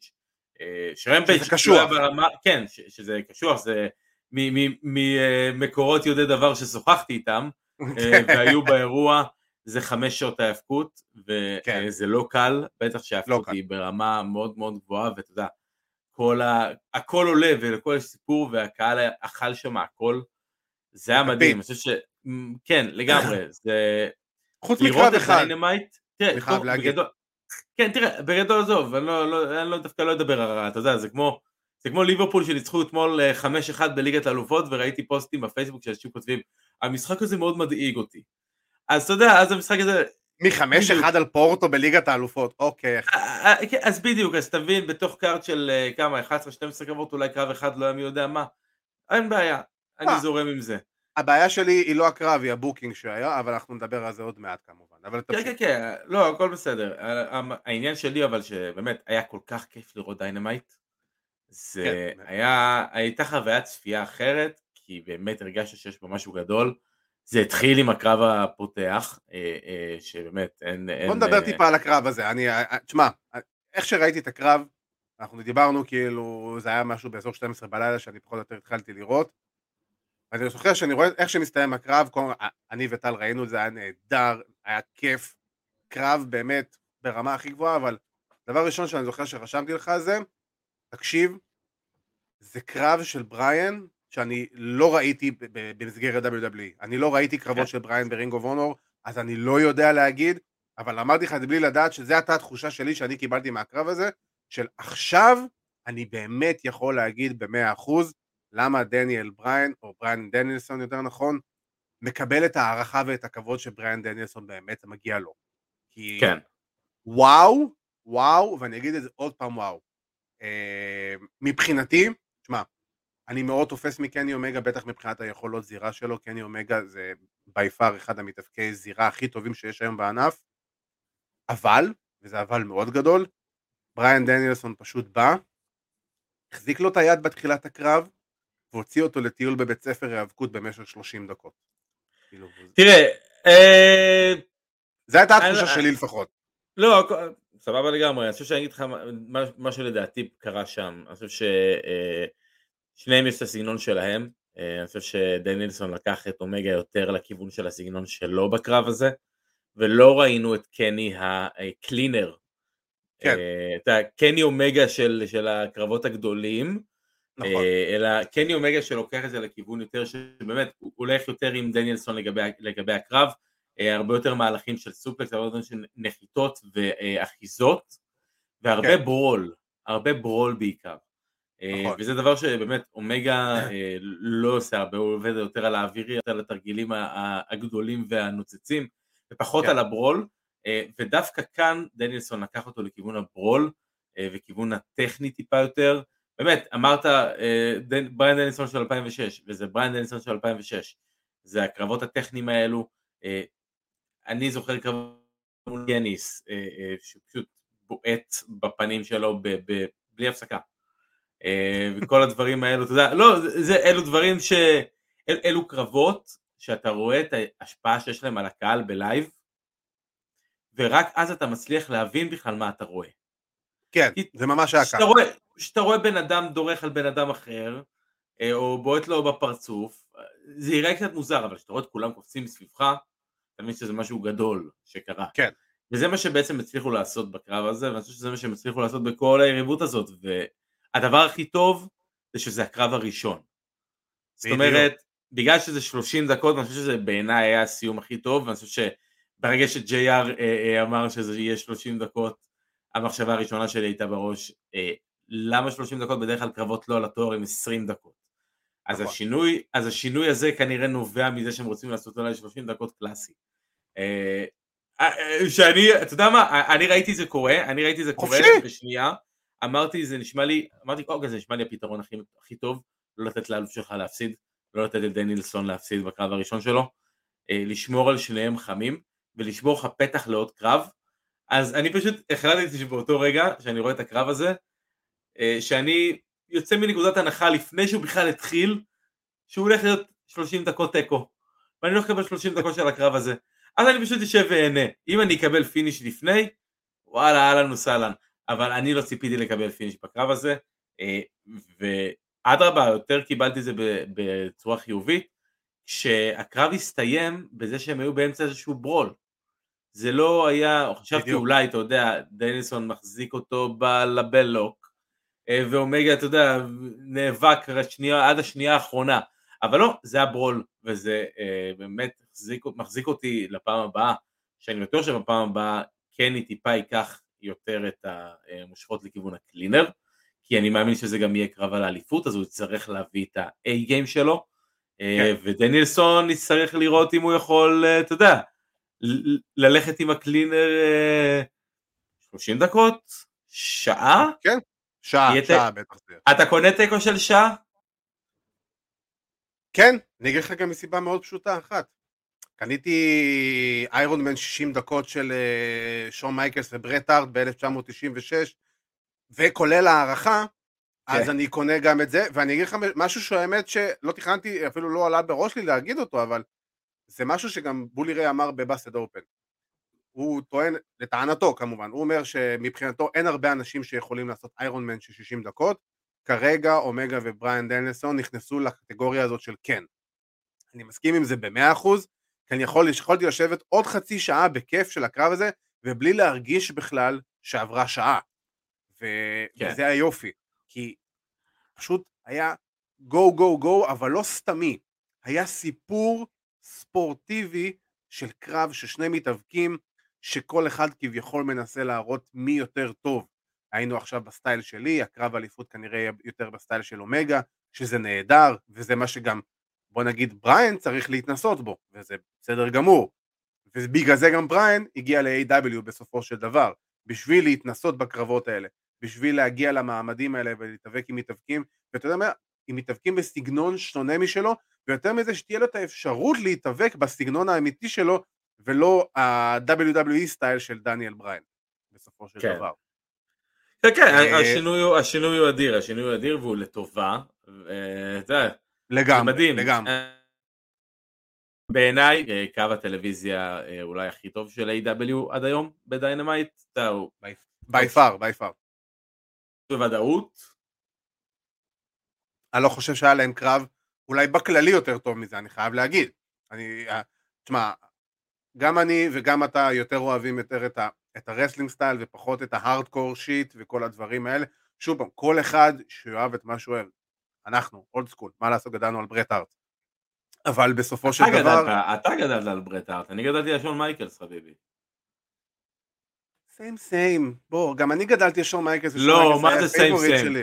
ש Rampage שזה קשוח, ברמה, כן, שזה קשוח, זה ממקורות יודעי דבר ששוחחתי איתם, כן. והיו באירוע, זה חמש שעות ההאבקות, וזה כן. לא קל, בטח שההאבקות לא היא ברמה מאוד מאוד גבוהה, ואתה יודע, כל ה... הכל עולה ולכל הסיפור והקהל אכל שם הכל, זה היה מדהים, אני חושב ש... כן, לגמרי, זה... חוץ מקרב אחד, אני חייב להגיד. כן, תראה, בגדול עזוב, אני לא, לא, אני לא, דווקא לא אדבר, אתה יודע, זה כמו, זה כמו ליברפול שניצחו אתמול 5-1 אה, בליגת האלופות וראיתי פוסטים בפייסבוק שאנשים כותבים המשחק הזה מאוד מדאיג אותי. אז אתה יודע, אז המשחק הזה... מ-5-1 על פורטו בליגת האלופות, אוקיי. אה, אה, כן, אז בדיוק, אז תבין, בתוך card של כמה, 11-12 קרבות, אולי קרב אחד לא היה מי יודע מה, אין בעיה, אני זורם עם זה. הבעיה שלי היא לא הקרב, היא ה booking שהיה, אבל אנחנו נדבר על זה עוד מעט כמובן. כן, כן, כן, לא, הכל בסדר. העניין שלי אבל שבאמת היה כל כך כיף לראות Dynamite. זה כן, היה, הייתה חוויית צפייה אחרת, כי באמת הרגשת שיש פה משהו גדול. זה התחיל עם הקרב הפותח, אה, אה, שבאמת אין... בוא נדבר אה, טיפה על הקרב הזה, אני, תשמע, איך שראיתי את הקרב, אנחנו דיברנו כאילו, זה היה משהו באזור 12 בלילה שאני פחות או יותר התחלתי לראות, ואני זוכר שאני רואה איך שמסתיים הקרב, אני וטל ראינו את זה, היה נהדר, היה כיף, קרב באמת ברמה הכי גבוהה, אבל דבר ראשון שאני זוכר שרשמתי לך זה, תקשיב, זה קרב של בריאן שאני לא ראיתי במסגרת WWE. אני לא ראיתי קרבות כן. של בריין ב Ring of Honor, אז אני לא יודע להגיד, אבל אמרתי לך את זה בלי לדעת שזו הייתה התחושה שלי שאני קיבלתי מהקרב הזה, של עכשיו אני באמת יכול להגיד במאה אחוז למה דניאל בריין, או בריין דניאלסון יותר נכון, מקבל את הערכה ואת הכבוד שבריין דניאלסון באמת מגיע לו. כי כן. וואו, וואו, ואני אגיד את זה עוד פעם וואו. אה, מבחינתי, שמע, אני מאוד תופס מקני אומגה, בטח מבחינת היכולות זירה שלו, קני אומגה זה בי פאר אחד המתאבקי זירה הכי טובים שיש היום בענף, אבל, וזה אבל מאוד גדול, בריאן דניאלסון פשוט בא, החזיק לו את היד בתחילת הקרב, והוציא אותו לטיול בבית ספר היאבקות במשך 30 דקות. כאילו, תראה, אה, זו הייתה התחושה שלי לפחות. לא, סבבה לגמרי, אני חושב שאני אגיד לך מה שלדעתי קרה שם, אני חושב ששניהם יש את הסגנון שלהם, אה, אני חושב שדנילסון לקח את אומגה יותר לכיוון של הסגנון שלו בקרב הזה, ולא ראינו את קני הקלינר, כן. אה, את הקני אומגה של, של הקרבות הגדולים, נכון. אה, אלא קני אומגה שלוקח את זה לכיוון יותר שבאמת הוא הולך יותר עם דניאלסון לגבי, לגבי הקרב, הרבה יותר מהלכים של suplex, הרבה יותר של נחיתות ואחיזות, והרבה כן. brawl, הרבה brawl בעיקר. אה, נכון. וזה דבר שבאמת אומגה לא עושה הרבה, הוא עובד יותר על האווירי, יותר על התרגילים הגדולים והנוצצים, ופחות כן. על ה brawl, ודווקא כאן דניאלסון לקח אותו לכיוון ה brawl, וכיוון הטכני טיפה יותר, באמת, אמרת בריין דניאלסון של 2006, וזה בריין דניאלסון של 2006, זה הקרבות הטכניים האלו, אני זוכר כמובן מול יניס, אה, אה, שפשוט בועט בפנים שלו בלי הפסקה. אה, וכל הדברים האלו, אתה יודע, לא, זה, אלו דברים ש... אל, אלו קרבות שאתה רואה את ההשפעה שיש להם על הקהל בלייב, ורק אז אתה מצליח להבין בכלל מה אתה רואה. כן, זה ממש היה ככה. כשאתה רואה בן אדם דורך על בן אדם אחר, או בועט לו בפרצוף, זה יראה קצת מוזר, אבל כשאתה רואה את כולם קופצים מסביבך, אתה מבין שזה משהו גדול שקרה. כן. וזה מה שבעצם הצליחו לעשות בקרב הזה, ואני חושב שזה מה שהם הצליחו לעשות בכל היריבות הזאת, והדבר הכי טוב זה שזה הקרב הראשון. זאת אומרת, בגלל שזה 30 דקות, אני חושב שזה בעיניי היה הסיום הכי טוב, ואני חושב שברגע ש-JR אה, אה, אמר שזה יהיה 30 דקות, המחשבה הראשונה שלי הייתה בראש, אה, למה 30 דקות בדרך כלל קרבות לא על התואר עם 20 דקות? אז נכון. השינוי, אז השינוי הזה כנראה נובע מזה שהם רוצים לעשות אולי 30 דקות קלאסי. אה, אה, שאני, אתה יודע מה, אני ראיתי זה קורה, אני ראיתי זה קורה בשנייה, אמרתי זה נשמע לי, אמרתי אוקיי זה נשמע לי הפתרון הכי, הכי טוב, לא לתת לאלוף שלך להפסיד, לא לתת לדנילסון להפסיד בקרב הראשון שלו, אה, לשמור על שניהם חמים ולשמור לך פתח לעוד קרב, אז אני פשוט החלטתי שבאותו רגע שאני רואה את הקרב הזה, שאני יוצא מנקודת הנחה לפני שהוא בכלל התחיל, שהוא הולך להיות 30 דקות תיקו. ואני לא אקבל 30 דקות של הקרב הזה. אז אני פשוט אשב ואהנה. אם אני אקבל finish לפני, וואלה, אהלן וסהלן. אבל אני לא ציפיתי לקבל finish בקרב הזה, אה, ואדרבה, יותר קיבלתי את זה בצורה חיובית, שהקרב הסתיים בזה שהם היו באמצע איזשהו brawl. זה לא היה, חשבתי אולי, אתה יודע, דניסון מחזיק אותו בלבלוק, אה, ואומגה, אתה יודע, נאבק השנייה, עד השנייה האחרונה, אבל לא, זה הברול, וזה אה, באמת מחזיק, מחזיק אותי לפעם הבאה, שאני בטוח שבפעם הבאה קני טיפה ייקח יותר את המושכות לכיוון הקלינר, כי אני מאמין שזה גם יהיה קרב על האליפות, אז הוא יצטרך להביא את ה-A גיים שלו, אה, כן. ודנילסון יצטרך לראות אם הוא יכול, אה, אתה יודע, ללכת עם הקלינר 30 דקות, שעה? כן, שעה, שעה בטח. אתה קונה תיקו של שעה? כן, אני אגיד לך גם מסיבה מאוד פשוטה אחת. קניתי איירון מן 60 דקות של אה, שון מייקלס וברט ארט ב-1996, וכולל הערכה, אז כן. אני קונה גם את זה, ואני אגיד לך משהו שהאמת שלא תכננתי, אפילו לא עלה בראש לי להגיד אותו, אבל זה משהו שגם בולי ריי אמר בבאסד אופן. הוא טוען, לטענתו כמובן, הוא אומר שמבחינתו אין הרבה אנשים שיכולים לעשות איירון מן של 60 דקות, כרגע אומגה ובריאן דניאלסון נכנסו לקטגוריה הזאת של כן. אני מסכים עם זה במאה אחוז, כי אני יכול, יכולתי לשבת עוד חצי שעה בכיף של הקרב הזה, ובלי להרגיש בכלל שעברה שעה. ו... כן. וזה היופי, כי פשוט היה גו גו גו, אבל לא סתמי. היה סיפור ספורטיבי של קרב של שני מתאבקים, שכל אחד כביכול מנסה להראות מי יותר טוב. היינו עכשיו ב style שלי, הקרב אליפות כנראה יהיה יותר ב style של אומגה, שזה נהדר, וזה מה שגם, בוא נגיד, בריין צריך להתנסות בו, וזה בסדר גמור. ובגלל זה גם בריין הגיע ל-AEW בסופו של דבר, בשביל להתנסות בקרבות האלה, בשביל להגיע למעמדים האלה ולהתאבק עם מתאבקים, ואתה יודע מה, עם מתאבקים בסגנון שונה משלו, ויותר מזה שתהיה לו את האפשרות להתאבק בסגנון האמיתי שלו, ולא ה-WWE style של דניאל בריין, בסופו של כן. דבר. כן, כן, אה, השינוי הוא- אדיר, השינוי הוא אדיר והוא לטובה. אה, אתה יודע, לגמרי, מדהים. לגמרי. בעיניי, אה, קרב הטלוויזיה אה, אולי הכי טוב של AEW עד היום ב Dynamite, הוא by far, by far. בוודאות. אני לא חושב שהיה להם קרב אולי בכללי יותר טוב מזה, אני חייב להגיד. אני, אה, תשמע, גם אני וגם אתה יותר אוהבים יותר את, ה, את ה wrestling style ופחות את ה hardcore shit וכל הדברים האלה. שוב פעם, כל אחד שאוהב את מה שהוא אוהב. אנחנו, old school, מה לעשות, גדלנו על ברט הארט. אבל בסופו של אתה דבר... גדלת, אתה גדלת על ברט הארט, אני גדלתי על שון מייקלס חביבי. סיים סיים, בוא, גם אני גדלתי על שון מייקלס. לא, מה זה same? שלי.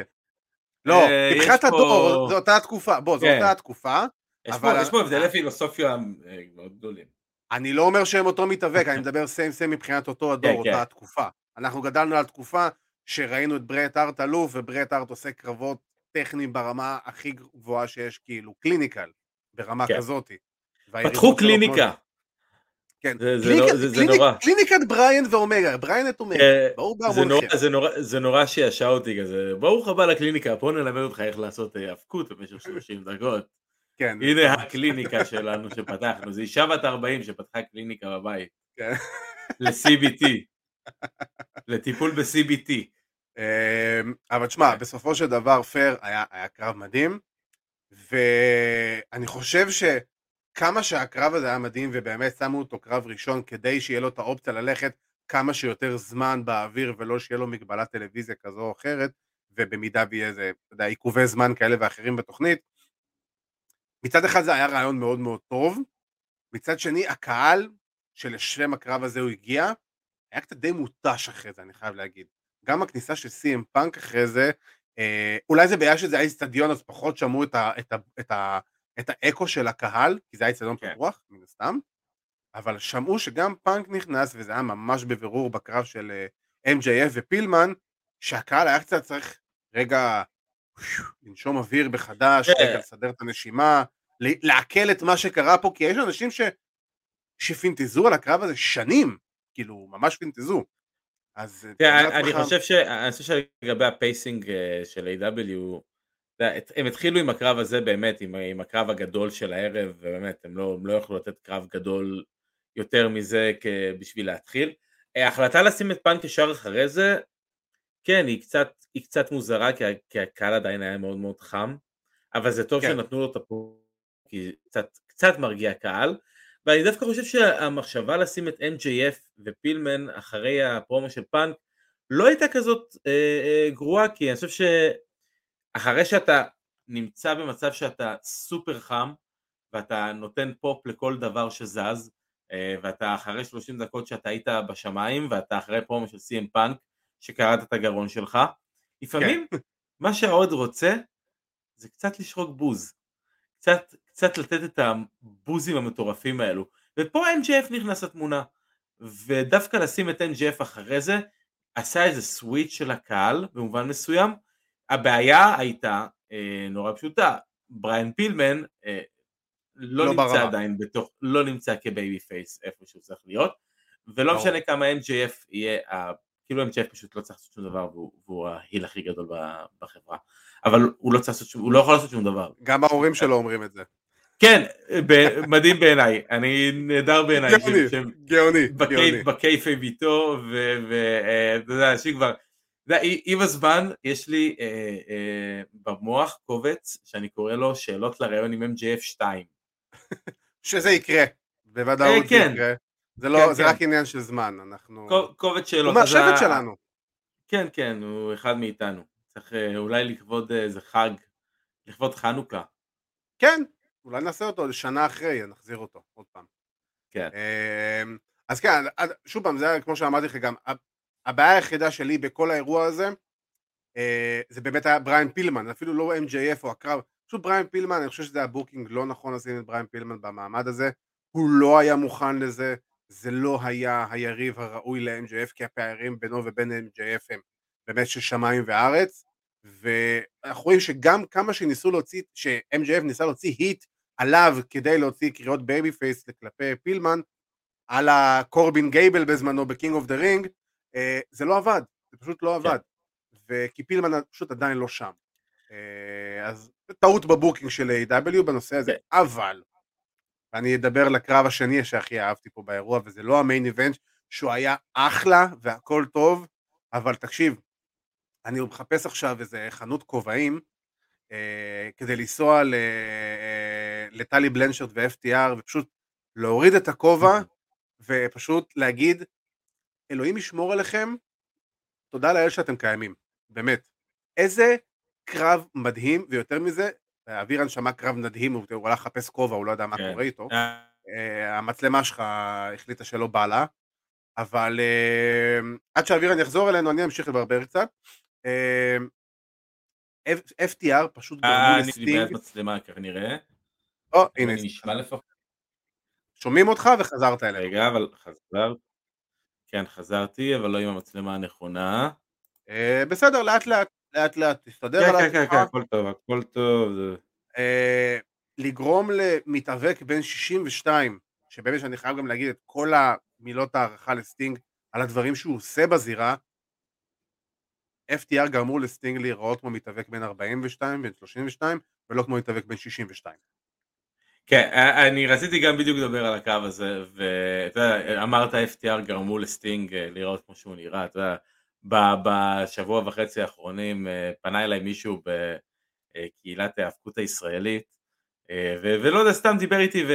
לא, אה, מבחינת הדור, זו אותה התקופה, בוא, זו כן. אותה התקופה. יש אבל- פה- יש פה הבדלי פילוסופיה אה, מאוד גדולים. אני לא אומר שהם אותו מתאבק, אני מדבר סיים סיים מבחינת אותו הדור, כן, אותה כן. התקופה. אנחנו גדלנו על תקופה שראינו את ברט ארט אלוף, וברט ארט עושה קרבות טכניים ברמה הכי גבוהה שיש, כאילו קליניקל, ברמה כן. כזאת. פתחו קליניקה. כן. זה- לא- זה נורא. קליניקת בריין ואומגה, בריין את אומגה, אה, ברור זה בהמון. זה נורא, זה נורא שישע אותי כזה, ברוך הבא לקליניקה, בוא נלמד אותך איך לעשות אה, האבקות במשך 30 דקות. כן. הנה הקליניקה שלנו שפתחנו, זה אישה בת 40 שפתחה קליניקה בבית. כן. ל-CBT. לטיפול ב-CBT. אמ, אבל תשמע, כן. בסופו של דבר פייר היה, היה קרב מדהים, ואני חושב שכמה שהקרב הזה היה מדהים, ובאמת שמו אותו קרב ראשון כדי שיהיה לו את האופציה ללכת כמה שיותר זמן באוויר, ולא שיהיה לו מגבלת טלוויזיה כזו או אחרת, ובמידה ויהיה איזה, אתה יודע, עיכובי זמן כאלה ואחרים בתוכנית. מצד אחד זה היה רעיון מאוד מאוד טוב, מצד שני הקהל שלשם הקרב הזה הוא הגיע, היה קצת די מותש אחרי זה, אני חייב להגיד. גם הכניסה של CM פאנק אחרי זה, אה, אולי זה בעיה שזה היה איצטדיון אז פחות שמעו את, ה, את, ה, את, ה, את האקו של הקהל, כי זה היה איצטדיון כן. פתוח, מן הסתם, אבל שמעו שגם פאנק נכנס, וזה היה ממש בבירור בקרב של אה, MJF ופילמן, שהקהל היה קצת צריך רגע לנשום אוויר מחדש, כן. רגע לסדר את הנשימה, לעכל את מה שקרה פה, כי יש אנשים ש... שפינטזו על הקרב הזה שנים, כאילו, ממש פינטזו. אז תראה, תאר אני- חושב ש- אני חושב שלגבי ה pacing אה, של AEW, הם התחילו עם הקרב הזה באמת, עם, עם הקרב הגדול של הערב, ובאמת, הם לא, הם לא יכלו לתת קרב גדול יותר מזה בשביל להתחיל. אה, ההחלטה לשים את פאנק ישר אחרי זה, כן, היא קצת, היא קצת מוזרה, כי, כי הקהל עדיין היה מאוד מאוד חם, אבל זה טוב כן. שנתנו לו את הפור, כי קצת, קצת מרגיע קהל, ואני דווקא חושב שהמחשבה לשים את MJF ופילמן אחרי הפרומו של פאנק לא הייתה כזאת אה, אה, גרועה, כי אני חושב שאחרי שאתה נמצא במצב שאתה סופר חם, ואתה נותן פופ לכל דבר שזז, אה, ואתה אחרי 30 דקות שאתה היית בשמיים, ואתה אחרי פרומו של CM פאנק, שקרעת את הגרון שלך, לפעמים מה שאתה עוד רוצה זה קצת לשרוק בוז. קצת, קצת לתת את הבוזים המטורפים האלו. ופה MJF נכנס לתמונה. ודווקא לשים את MJF אחרי זה, עשה איזה switch של הקהל במובן מסוים. הבעיה הייתה אה, נורא פשוטה, בריין פילמן אה, לא, לא נמצא ברמה. עדיין בתוך, לא נמצא כ babyface איפה שהוא צריך להיות, ולא ברור. משנה כמה MJF יהיה, ה- כאילו MJF פשוט לא צריך לעשות שום דבר והוא, והוא ה heel הכי גדול בחברה, אבל הוא לא צריך לעשות שום, הוא לא יכול לעשות שום דבר. גם ההורים שלו אומרים את זה. כן, מדהים בעיניי, אני נהדר בעיניי, גאוני, גאוני. ב kayfabe איתו, ואתה יודע, אנשים כבר, אתה יודע, עם הזמן יש לי אה, אה, במוח קובץ שאני קורא לו שאלות לראיון עם MJF 2. שזה יקרה, בוודאות אה, זה כן. יקרה. זה כן, לא, זה כן. רק עניין של זמן, אנחנו... קו- קובץ שאלות. הוא מהשבט שלנו. כן, כן, הוא אחד מאיתנו. צריך אה, אולי לכבוד איזה חג לכבוד חנוכה. כן, אולי נעשה אותו שנה אחרי, נחזיר אותו עוד פעם. כן. אמ, אז כן, שוב פעם, זה היה כמו שאמרתי לך גם, הבעיה היחידה שלי בכל האירוע הזה, אה, זה באמת היה בריאן פילמן, אפילו לא MJF או הקרב, פשוט בריאן פילמן, אני חושב שזה ה booking לא נכון לשים את בריאן פילמן במעמד הזה, הוא לא היה מוכן לזה, זה לא היה היריב הראוי ל-MJF, כי הפערים בינו ובין MJF הם באמת של שמיים וארץ, ואנחנו רואים שגם כמה שניסו להוציא, ש-MJF ניסה להוציא heat עליו כדי להוציא קריאות babyface כלפי פילמן, אלא קורבין גייבל בזמנו ב King of the Ring, זה לא עבד, זה פשוט לא עבד, כן. וכי פילמן פשוט עדיין לא שם. אה, אז טעות ב booking של AEW בנושא הזה, כן. אבל, ואני אדבר לקרב השני שהכי אהבתי פה באירוע, וזה לא ה main event, שהוא היה אחלה והכל טוב, אבל תקשיב, אני מחפש עכשיו איזה חנות כובעים, אה, כדי לנסוע אה, לטלי בלנשרד ו-FTR ופשוט להוריד את הכובע ופשוט להגיד אלוהים ישמור עליכם, תודה לאל שאתם קיימים, באמת. איזה קרב מדהים, ויותר מזה, אבירן שמע קרב מדהים, הוא הלך לחפש כובע, הוא לא יודע מה כן. קורה איתו. אה, המצלמה שלך החליטה שלא בא לה, אבל עד שאבירן יחזור אלינו אני אמשיך לברבר קצת. FTR פשוט גרמו לסטינג. אני בעד מצלמה כנראה. או, הנה. נשמע לפחות. שומעים אותך וחזרת אלינו. רגע, אבל חזר. כן, חזרתי, אבל לא עם המצלמה הנכונה. אה, בסדר, לאט לאט, לאט לאט, תסתדר כן, על כן, כן, כן, הכל טוב, הכל טוב. אה, לגרום למתאבק בן 62, שבאמת שאני חייב גם להגיד את כל המילות הערכה לסטינג על הדברים שהוא עושה בזירה, FTR גרמו לסטינג להיראות כמו מתאבק בין 42, בין 32, ולא כמו מתאבק בין 62. כן, אני רציתי גם בדיוק לדבר על הקו הזה, ואתה יודע, אמרת FTR גרמו לסטינג אה, להיראות כמו שהוא נראה, אתה יודע, בשבוע וחצי האחרונים אה, פנה אליי מישהו בקהילת ההאבקות הישראלית, אה, ולא יודע, סתם דיבר איתי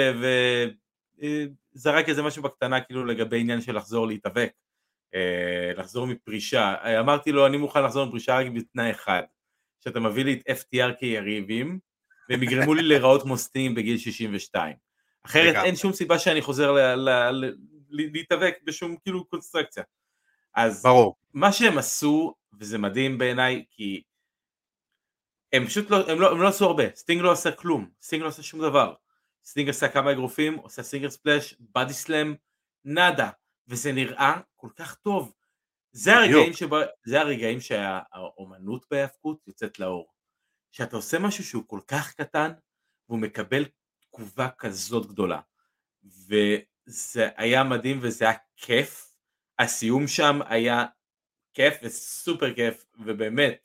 וזרק איזה משהו בקטנה כאילו לגבי עניין של לחזור להתאבק. אה, לחזור מפרישה, אה, אמרתי לו אני מוכן לחזור מפרישה רק בתנאי אחד, שאתה מביא לי את FTR כיריבים והם יגרמו לי להיראות כמו סטינג בגיל 62, אחרת אין שום סיבה שאני חוזר להתאבק בשום כאילו קונסטלציה. אז ברור. מה שהם עשו, וזה מדהים בעיניי, כי הם פשוט לא, הם לא, הם לא עשו הרבה, סטינג לא עשה כלום, סטינג לא עשה שום דבר. סטינג עשה כמה אגרופים, עושה Stinger Splash, body slam, nada. וזה נראה כל כך טוב. זה הרגעים, שבא, זה הרגעים שהאומנות בהיאבקות יוצאת לאור. שאתה עושה משהו שהוא כל כך קטן, והוא מקבל תגובה כזאת גדולה. וזה היה מדהים וזה היה כיף. הסיום שם היה כיף וסופר כיף, ובאמת,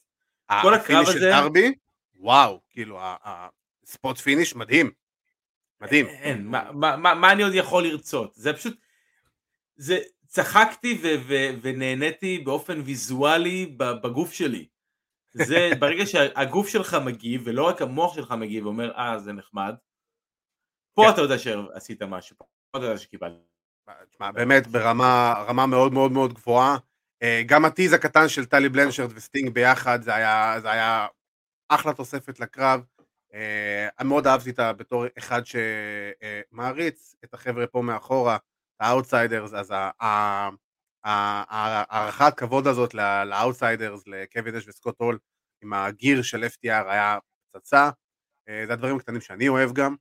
כל הקרב הזה... של דרבי, וואו, כאילו, ה spot finish מדהים. מדהים. אין, מה, מה, מה, מה אני עוד יכול לרצות? זה פשוט, זה, צחקתי ו- ו- ונהניתי באופן ויזואלי בגוף שלי. זה ברגע שהגוף שלך מגיב, ולא רק המוח שלך מגיב ואומר, אה, זה נחמד, פה כן. אתה יודע שעשית משהו, פה אתה יודע שקיבלת. תשמע, באמת ברמה רמה מאוד מאוד מאוד גבוהה. אה, גם הטיז הקטן של טלי בלנשרד וסטינג ביחד, זה היה, זה היה אחלה תוספת לקרב. אה, אני מאוד אהבתי אותה בתור אחד שמעריץ את החבר'ה פה מאחורה. ה Outsiders, אז הערכת כבוד הזאת ל Outsiders, לקווין נאש וסקוט הול, עם ה gear של FTR היה פצצה, אה, זה הדברים הקטנים שאני אוהב גם.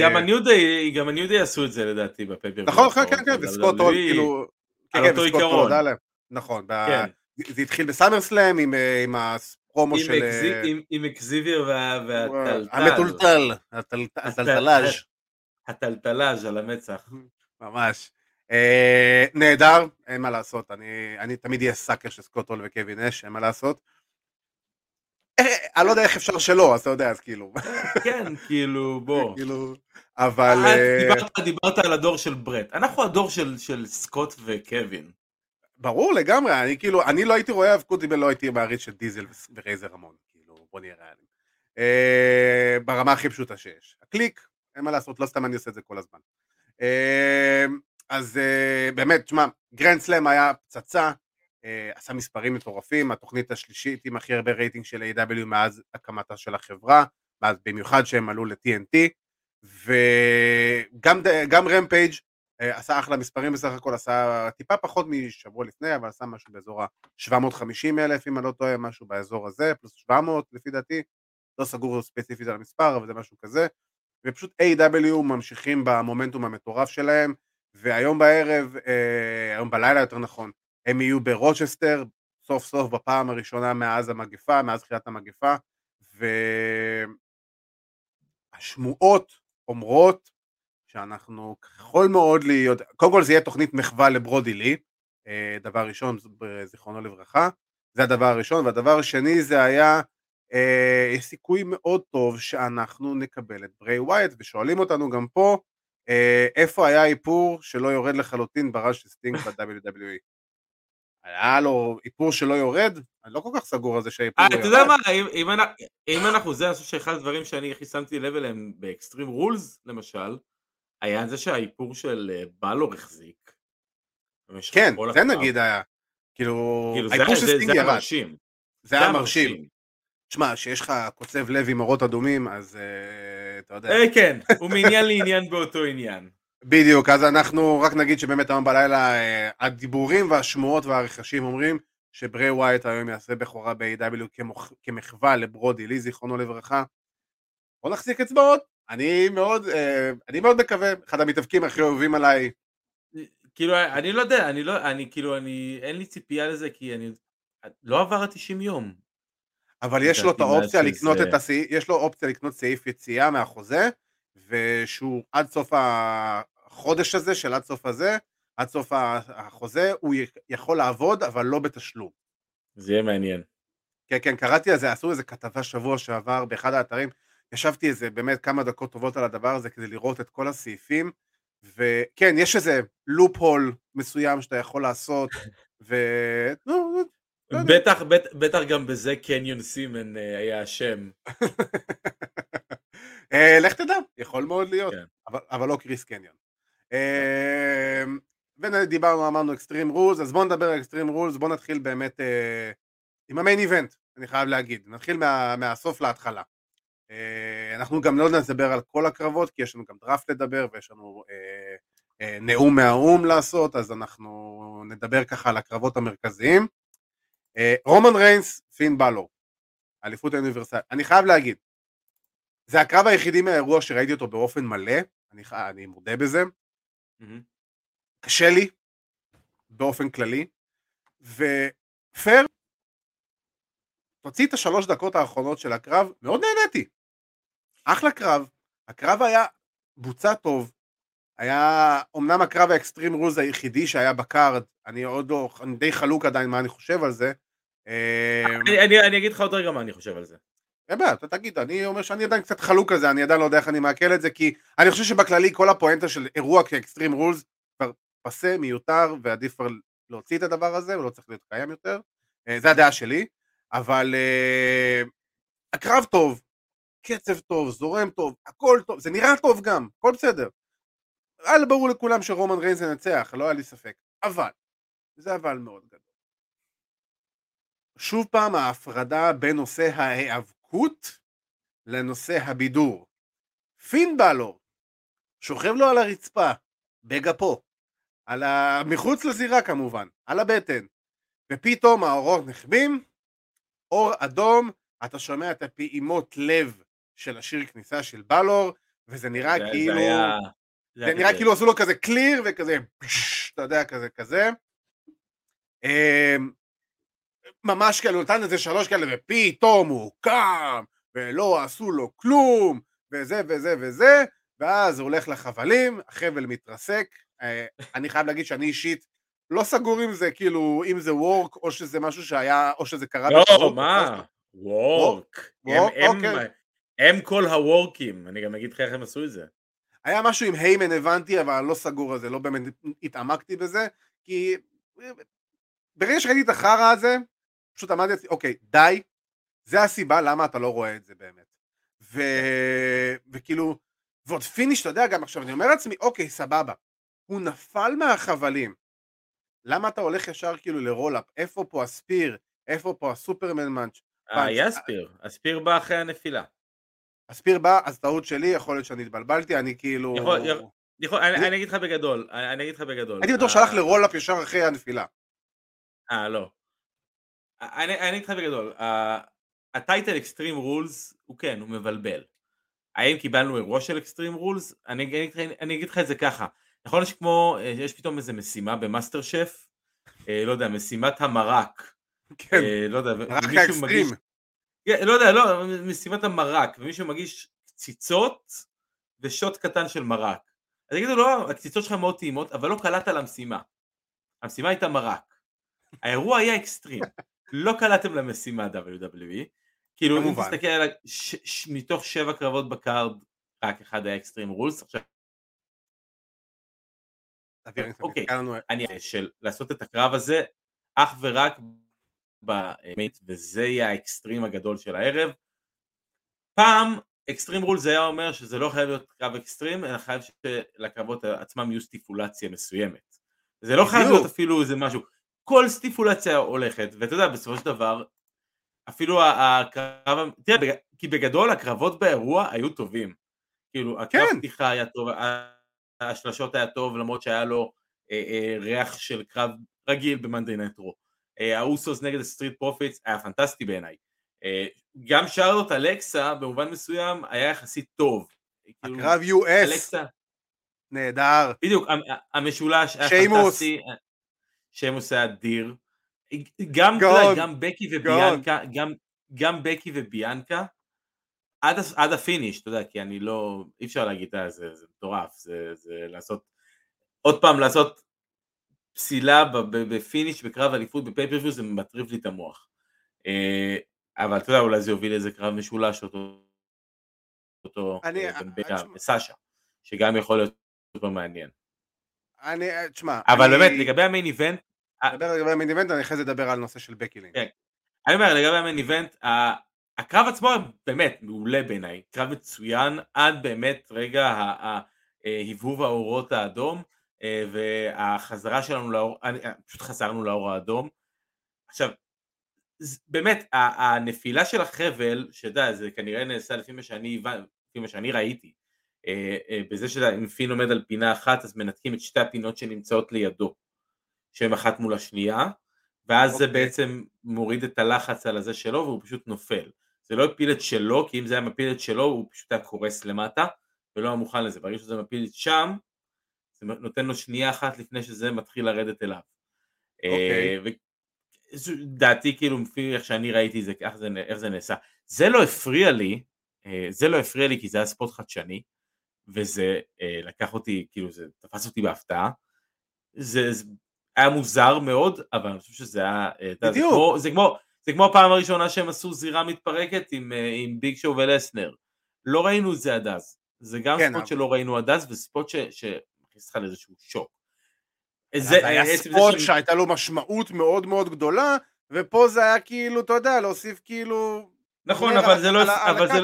גם הניו-דיי, גם הניו-דיי עשו את זה לדעתי בפייפר. נכון, כן, כן, כן, וסקוט הול, כאילו, על כן, אותו עיקרון. נכון, כן. זה התחיל בסאמר סלאם עם אה, הפרומו של... אה, עם אקזיביר והטלטל. המטולטל, הטלטלאז'. הטלטלאז' על המצח. ממש. אה, נהדר, אין מה לעשות, אני, אני תמיד אהיה סאקר של סקוט הול וקווין אש, אין מה לעשות. אה, אני לא יודע איך אפשר שלא, אז אתה יודע, אז כאילו. כן, כאילו, בוא. כאילו, אבל... אה, דיברת, דיברת על הדור של ברט, אנחנו הדור של, של סקוט וקווין. ברור לגמרי, אני כאילו, אני לא הייתי רואה היאבקות אם לא הייתי מעריץ של דיזל ורייזור רמון, כאילו, בוא נהיה ריאליים. אה, ברמה הכי פשוטה שיש. ה Kliq, אין מה לעשות, לא סתם אני עושה את זה כל הזמן. אמ, אז אה, באמת, תשמע, Grand Slam היה פצצה, אה, עשה מספרים מטורפים, התוכנית השלישית עם הכי הרבה רייטינג של AEW מאז הקמתה של החברה, מאז במיוחד שהם עלו ל-TNT, וגם Rampage אה, עשה אחלה מספרים בסך הכל, עשה טיפה פחות משבוע לפני, אבל עשה משהו באזור ה-750 אלף, אם אני לא טועה, משהו באזור הזה, פלוס 700 לפי דעתי, לא סגור ספציפית על המספר, אבל זה משהו כזה, ופשוט A.W. ממשיכים במומנטום המטורף שלהם, והיום בערב, אה, היום בלילה יותר נכון, הם יהיו ברוצ'סטר, סוף סוף בפעם הראשונה מאז המגפה, מאז תחילת המגפה, והשמועות אומרות שאנחנו יכול מאוד להיות, קודם כל זה יהיה תוכנית מחווה לברודי לי, אה, דבר ראשון, זיכרונו לברכה, זה הדבר הראשון, והדבר השני זה היה, אה, יש סיכוי מאוד טוב שאנחנו נקבל את בריי וויאט, ושואלים אותנו גם פה, איפה היה האיפור שלא יורד לחלוטין בראש של סטינג ב-WWE? היה לו איפור שלא יורד? אני לא כל כך סגור על זה שהאיפור יורד. אתה יודע מה, אם אנחנו, זה אני חושב שאחד הדברים שאני הכי שמתי לב אליהם ב Extreme Rules למשל, היה זה שהאיפור של אה, בלור החזיק. כן, זה נגיד היה. כאילו, כאילו האיפור של סטינג ירד. זה היה מרשים. תשמע, שיש לך קוצב לב עם אורות אדומים, אז uh, אתה יודע. אה, כן, הוא מעניין לעניין באותו עניין. בדיוק, אז אנחנו רק נגיד שבאמת היום בלילה uh, הדיבורים והשמועות והרחשים אומרים שברי ווייט היום יעשה בכורה ב-AW כמוח... כמחווה לברודי לי, זיכרונו לברכה. בוא נחזיק אצבעות, אני מאוד, uh, אני מאוד מקווה, אחד המתאבקים הכי אוהבים עליי. כאילו, אני לא יודע, אני לא, אני כאילו, אני, אין לי ציפייה לזה, כי אני, לא עבר ה-90 יום. אבל יש לו את האופציה לקנות את הסעיף, יש לו אופציה לקנות סעיף יציאה מהחוזה, ושהוא עד סוף החודש הזה, של עד סוף הזה, עד סוף החוזה, הוא יכול לעבוד, אבל לא בתשלום. זה יהיה מעניין. כן, כן, קראתי על זה, עשו איזה כתבה שבוע שעבר באחד האתרים, ישבתי איזה באמת כמה דקות טובות על הדבר הזה כדי לראות את כל הסעיפים, וכן, יש איזה לופ הול מסוים שאתה יכול לעשות, ו... לא בטח, בטח גם בזה קניון סימן אה, היה אשם. אה, לך תדע, יכול מאוד להיות, כן. אבל לא קריס קניון. אה, ודיברנו, אמרנו Extreme Rules, אז בואו נדבר על Extreme Rules, בואו נתחיל באמת עם ה main event, אני חייב להגיד, נתחיל מהסוף להתחלה. אנחנו גם לא נדבר על כל הקרבות, כי יש לנו גם דראפט לדבר ויש לנו נאום מהאו"ם לעשות, אז אנחנו נדבר ככה על הקרבות המרכזיים. אה, רומן ריינס, פין בלור, אליפות האוניברסלית. אני חייב להגיד, זה הקרב היחידי מהאירוע שראיתי אותו באופן מלא, אני, אני מודה בזה. Mm-hmm. קשה לי, באופן כללי, ופייר, תוציא את השלוש דקות האחרונות של הקרב, מאוד נהניתי. אחלה קרב, הקרב היה בוצע טוב, היה אמנם הקרב ה Extreme Rules היחידי שהיה ב card, אני עוד לא, אני די חלוק עדיין מה אני חושב על זה. אמ, אני, אני, אני אגיד לך עוד רגע מה אני חושב על זה. אין בעיה, אתה תגיד, אני אומר שאני עדיין קצת חלוק על זה, אני עדיין לא יודע איך אני מעכל את זה, כי אני חושב שבכללי כל הפואנטה של אירוע כאקסטרים רולס כבר פסה, מיותר, ועדיף כבר להוציא את הדבר הזה, הוא לא צריך להיות קיים יותר. אה, זה הדעה שלי, אבל uh, הקרב טוב, קצב טוב, זורם טוב, הכל טוב, זה נראה טוב גם, הכל בסדר. היה ברור לכולם שרומן ריינס ינצח, לא היה לי ספק. אבל, זה אבל מאוד גדול. שוב פעם ההפרדה בין נושא ההיאבקות לנושא הבידור. פין בלור שוכב לו על הרצפה, בגפו, על ה... מחוץ לזירה כמובן, על הבטן, ופתאום האורות נחבים, אור אדום, אתה שומע את הפעימות לב של השיר כניסה של בלור, וזה נראה זה, כאילו... זה היה... זה, נראה כאילו עשו לו כזה קליר וכזה, אתה יודע, כזה כזה. אמ, ממש כאילו נתן איזה שלוש כאלה ופתאום הוא קם ולא עשו לו כלום וזה וזה וזה ואז הוא הולך לחבלים, החבל מתרסק. אה, אני חייב להגיד שאני אישית לא סגור עם זה, כאילו, אם זה וורק או שזה משהו שהיה, או שזה קרה לא, בקרוב. מה? וורק. אוקיי. הם כל הוורקים, אני גם אגיד לך איך הם עשו את זה. היה משהו עם היימן הבנתי, אבל לא סגור על זה, לא באמת התעמקתי בזה, כי ברגע שראיתי את החרא הזה, פשוט אמרתי לעצמי, אוקיי, די, זה הסיבה למה אתה לא רואה את זה באמת. ו... וכאילו, ועוד פיניש, אתה יודע, גם עכשיו אני אומר לעצמי, אוקיי, סבבה, הוא נפל מהחבלים, למה אתה הולך ישר כאילו לרולאפ? איפה פה הספיר? איפה פה ה Superman punch? אה, היה spear, ה spear בא אחרי הנפילה. ה spear בא, אז טעות שלי, יכול להיות שאני התבלבלתי, אני כאילו... יכול, יכול, אני, אני אגיד לך בגדול, אני, אגיד לך בגדול. הייתי בטוח שהלך ל roll-up ישר אחרי הנפילה. אה, לא. אני, אני אגיד לך בגדול, ה title Extreme Rules הוא כן, הוא מבלבל. האם קיבלנו אירוע של Extreme Rules? אני, אני, אני אגיד לך את זה ככה, נכון שכמו, אה, יש פתאום איזה משימה במאסטר שף, אה, לא יודע, משימת המרק. כן, אה, לא יודע, מרק האקסטרים. מגיש, כן, לא יודע, לא, משימת המרק, ומישהו מגיש קציצות ושוט קטן של מרק. אז יגידו לא, הקציצות שלך מאוד טעימות, אבל לא קלעת למשימה. המשימה הייתה מרק. האירוע היה אקסטרים. לא קלעתם למשימה WWE, כאילו אם תסתכל על מתוך שבע קרבות בקארד, רק אחד היה Extreme Rules, עכשיו אוקיי, אני של לעשות את הקרב הזה אך ורק באמת, וזה יהיה האקסטרים הגדול של הערב. פעם אקסטרים רול זה היה אומר שזה לא חייב להיות קרב אקסטרים, אלא חייב שלקרבות עצמם יהיו סטיפולציה מסוימת. זה לא חייב להיות אפילו איזה משהו, כל סטיפולציה הולכת, ואתה יודע, בסופו של דבר, אפילו הקרב, תראה, כי בגדול הקרבות באירוע היו טובים. כאילו, הקרב כן. פתיחה היה טוב, השלשות היה טוב, למרות שהיה לו אה, אה, ריח של קרב רגיל ב Monday Night Raw. אה, האוסוס נגד ה Street Profits היה פנטסטי בעיניי. אה, גם שרלוט אלכסה במובן מסוים היה יחסית טוב. כאילו, הקרב US, אלכסה, נהדר. בדיוק, המשולש היה פנטסטי. שיימוס היה אדיר. גם, גם בקי וביאנקה, גם, גם בקי וביאנקה, עד, עד ה finish, אתה יודע, כי אני לא, אי אפשר להגיד, אה, זה, זה מטורף, זה, זה לעשות, עוד פעם, לעשות פסילה ב finish בקרב אליפות ב pay-per-view זה מטריף לי את המוח. אה, אבל אתה יודע, אולי זה יוביל איזה קרב משולש אותו, אותו, אני, סאשה, שגם יכול להיות סופר מעניין. אני, תשמע, אבל אני... באמת, לגבי ה main event... נדבר לגבי המיין איבנט, אני אחרי זה אדבר על נושא של בקי לינק. כן. אני אומר, לגבי המיין איבנט, הקרב עצמו באמת מעולה בעיניי, קרב מצוין עד באמת רגע ההבהוב האורות האדום אה, והחזרה שלנו לאור, אה, פשוט חזרנו לאור האדום. עכשיו, באמת, הנפילה של החבל, שאתה זה כנראה נעשה לפי מה שאני, לפי מה שאני ראיתי, אה, אה, בזה שאם פין עומד על פינה אחת אז מנתקים את שתי הפינות שנמצאות לידו שהן אחת מול השנייה ואז okay. זה אוקיי. בעצם מוריד את הלחץ על הזה שלו והוא פשוט נופל זה לא הפיל את שלו כי אם זה היה מפיל את שלו הוא פשוט היה קורס למטה ולא היה מוכן לזה ברגע שזה מפיל את שם זה נותן לו שנייה אחת לפני שזה מתחיל לרדת אליו okay. אה, אוקיי. דעתי כאילו לפי איך שאני ראיתי זה, איך, זה, איך זה נעשה זה לא הפריע לי זה לא הפריע לי כי זה היה ספורט חדשני וזה אה, לקח אותי, כאילו זה תפס אותי בהפתעה. זה, זה היה מוזר מאוד, אבל אני חושב שזה היה, אה, בדיוק. זה כמו, זה, כמו, זה כמו הפעם הראשונה שהם עשו זירה מתפרקת עם, אה, עם ביג שואו ולסנר. לא ראינו את זה עד אז. זה גם כן, ספוט אבל... שלא ראינו עד אז, וספוט שמכניס אותך לאיזשהו שוק. זה היה ספוט ש... שהייתה לו משמעות מאוד מאוד גדולה, ופה זה היה כאילו, אתה יודע, להוסיף כאילו... נכון, אבל זה לא... אבל זה...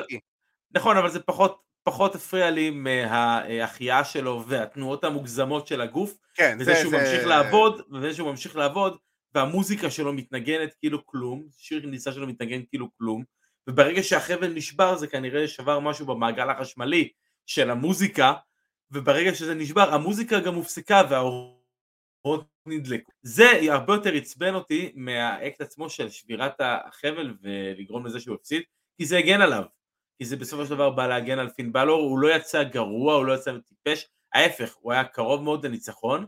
נכון, אבל זה פחות, פחות הפריע לי מההחייאה שלו והתנועות המוגזמות של הגוף, כן, וזה זה, שהוא זה... ממשיך לעבוד, וזה שהוא ממשיך לעבוד, והמוזיקה שלו מתנגנת כאילו כלום, שיר כניסה שלו מתנגן כאילו כלום, וברגע שהחבל נשבר זה כנראה שבר משהו במעגל החשמלי של המוזיקה, וברגע שזה נשבר המוזיקה גם הופסקה והאורות נדלקו. זה הרבה יותר עצבן אותי מהאקט עצמו של שבירת החבל ולגרום לזה שהוא הפסיד, כי זה הגן עליו. כי זה בסופו של דבר בא להגן על פין בלור, הוא לא יצא גרוע, הוא לא יצא טיפש, ההפך, הוא היה קרוב מאוד לניצחון,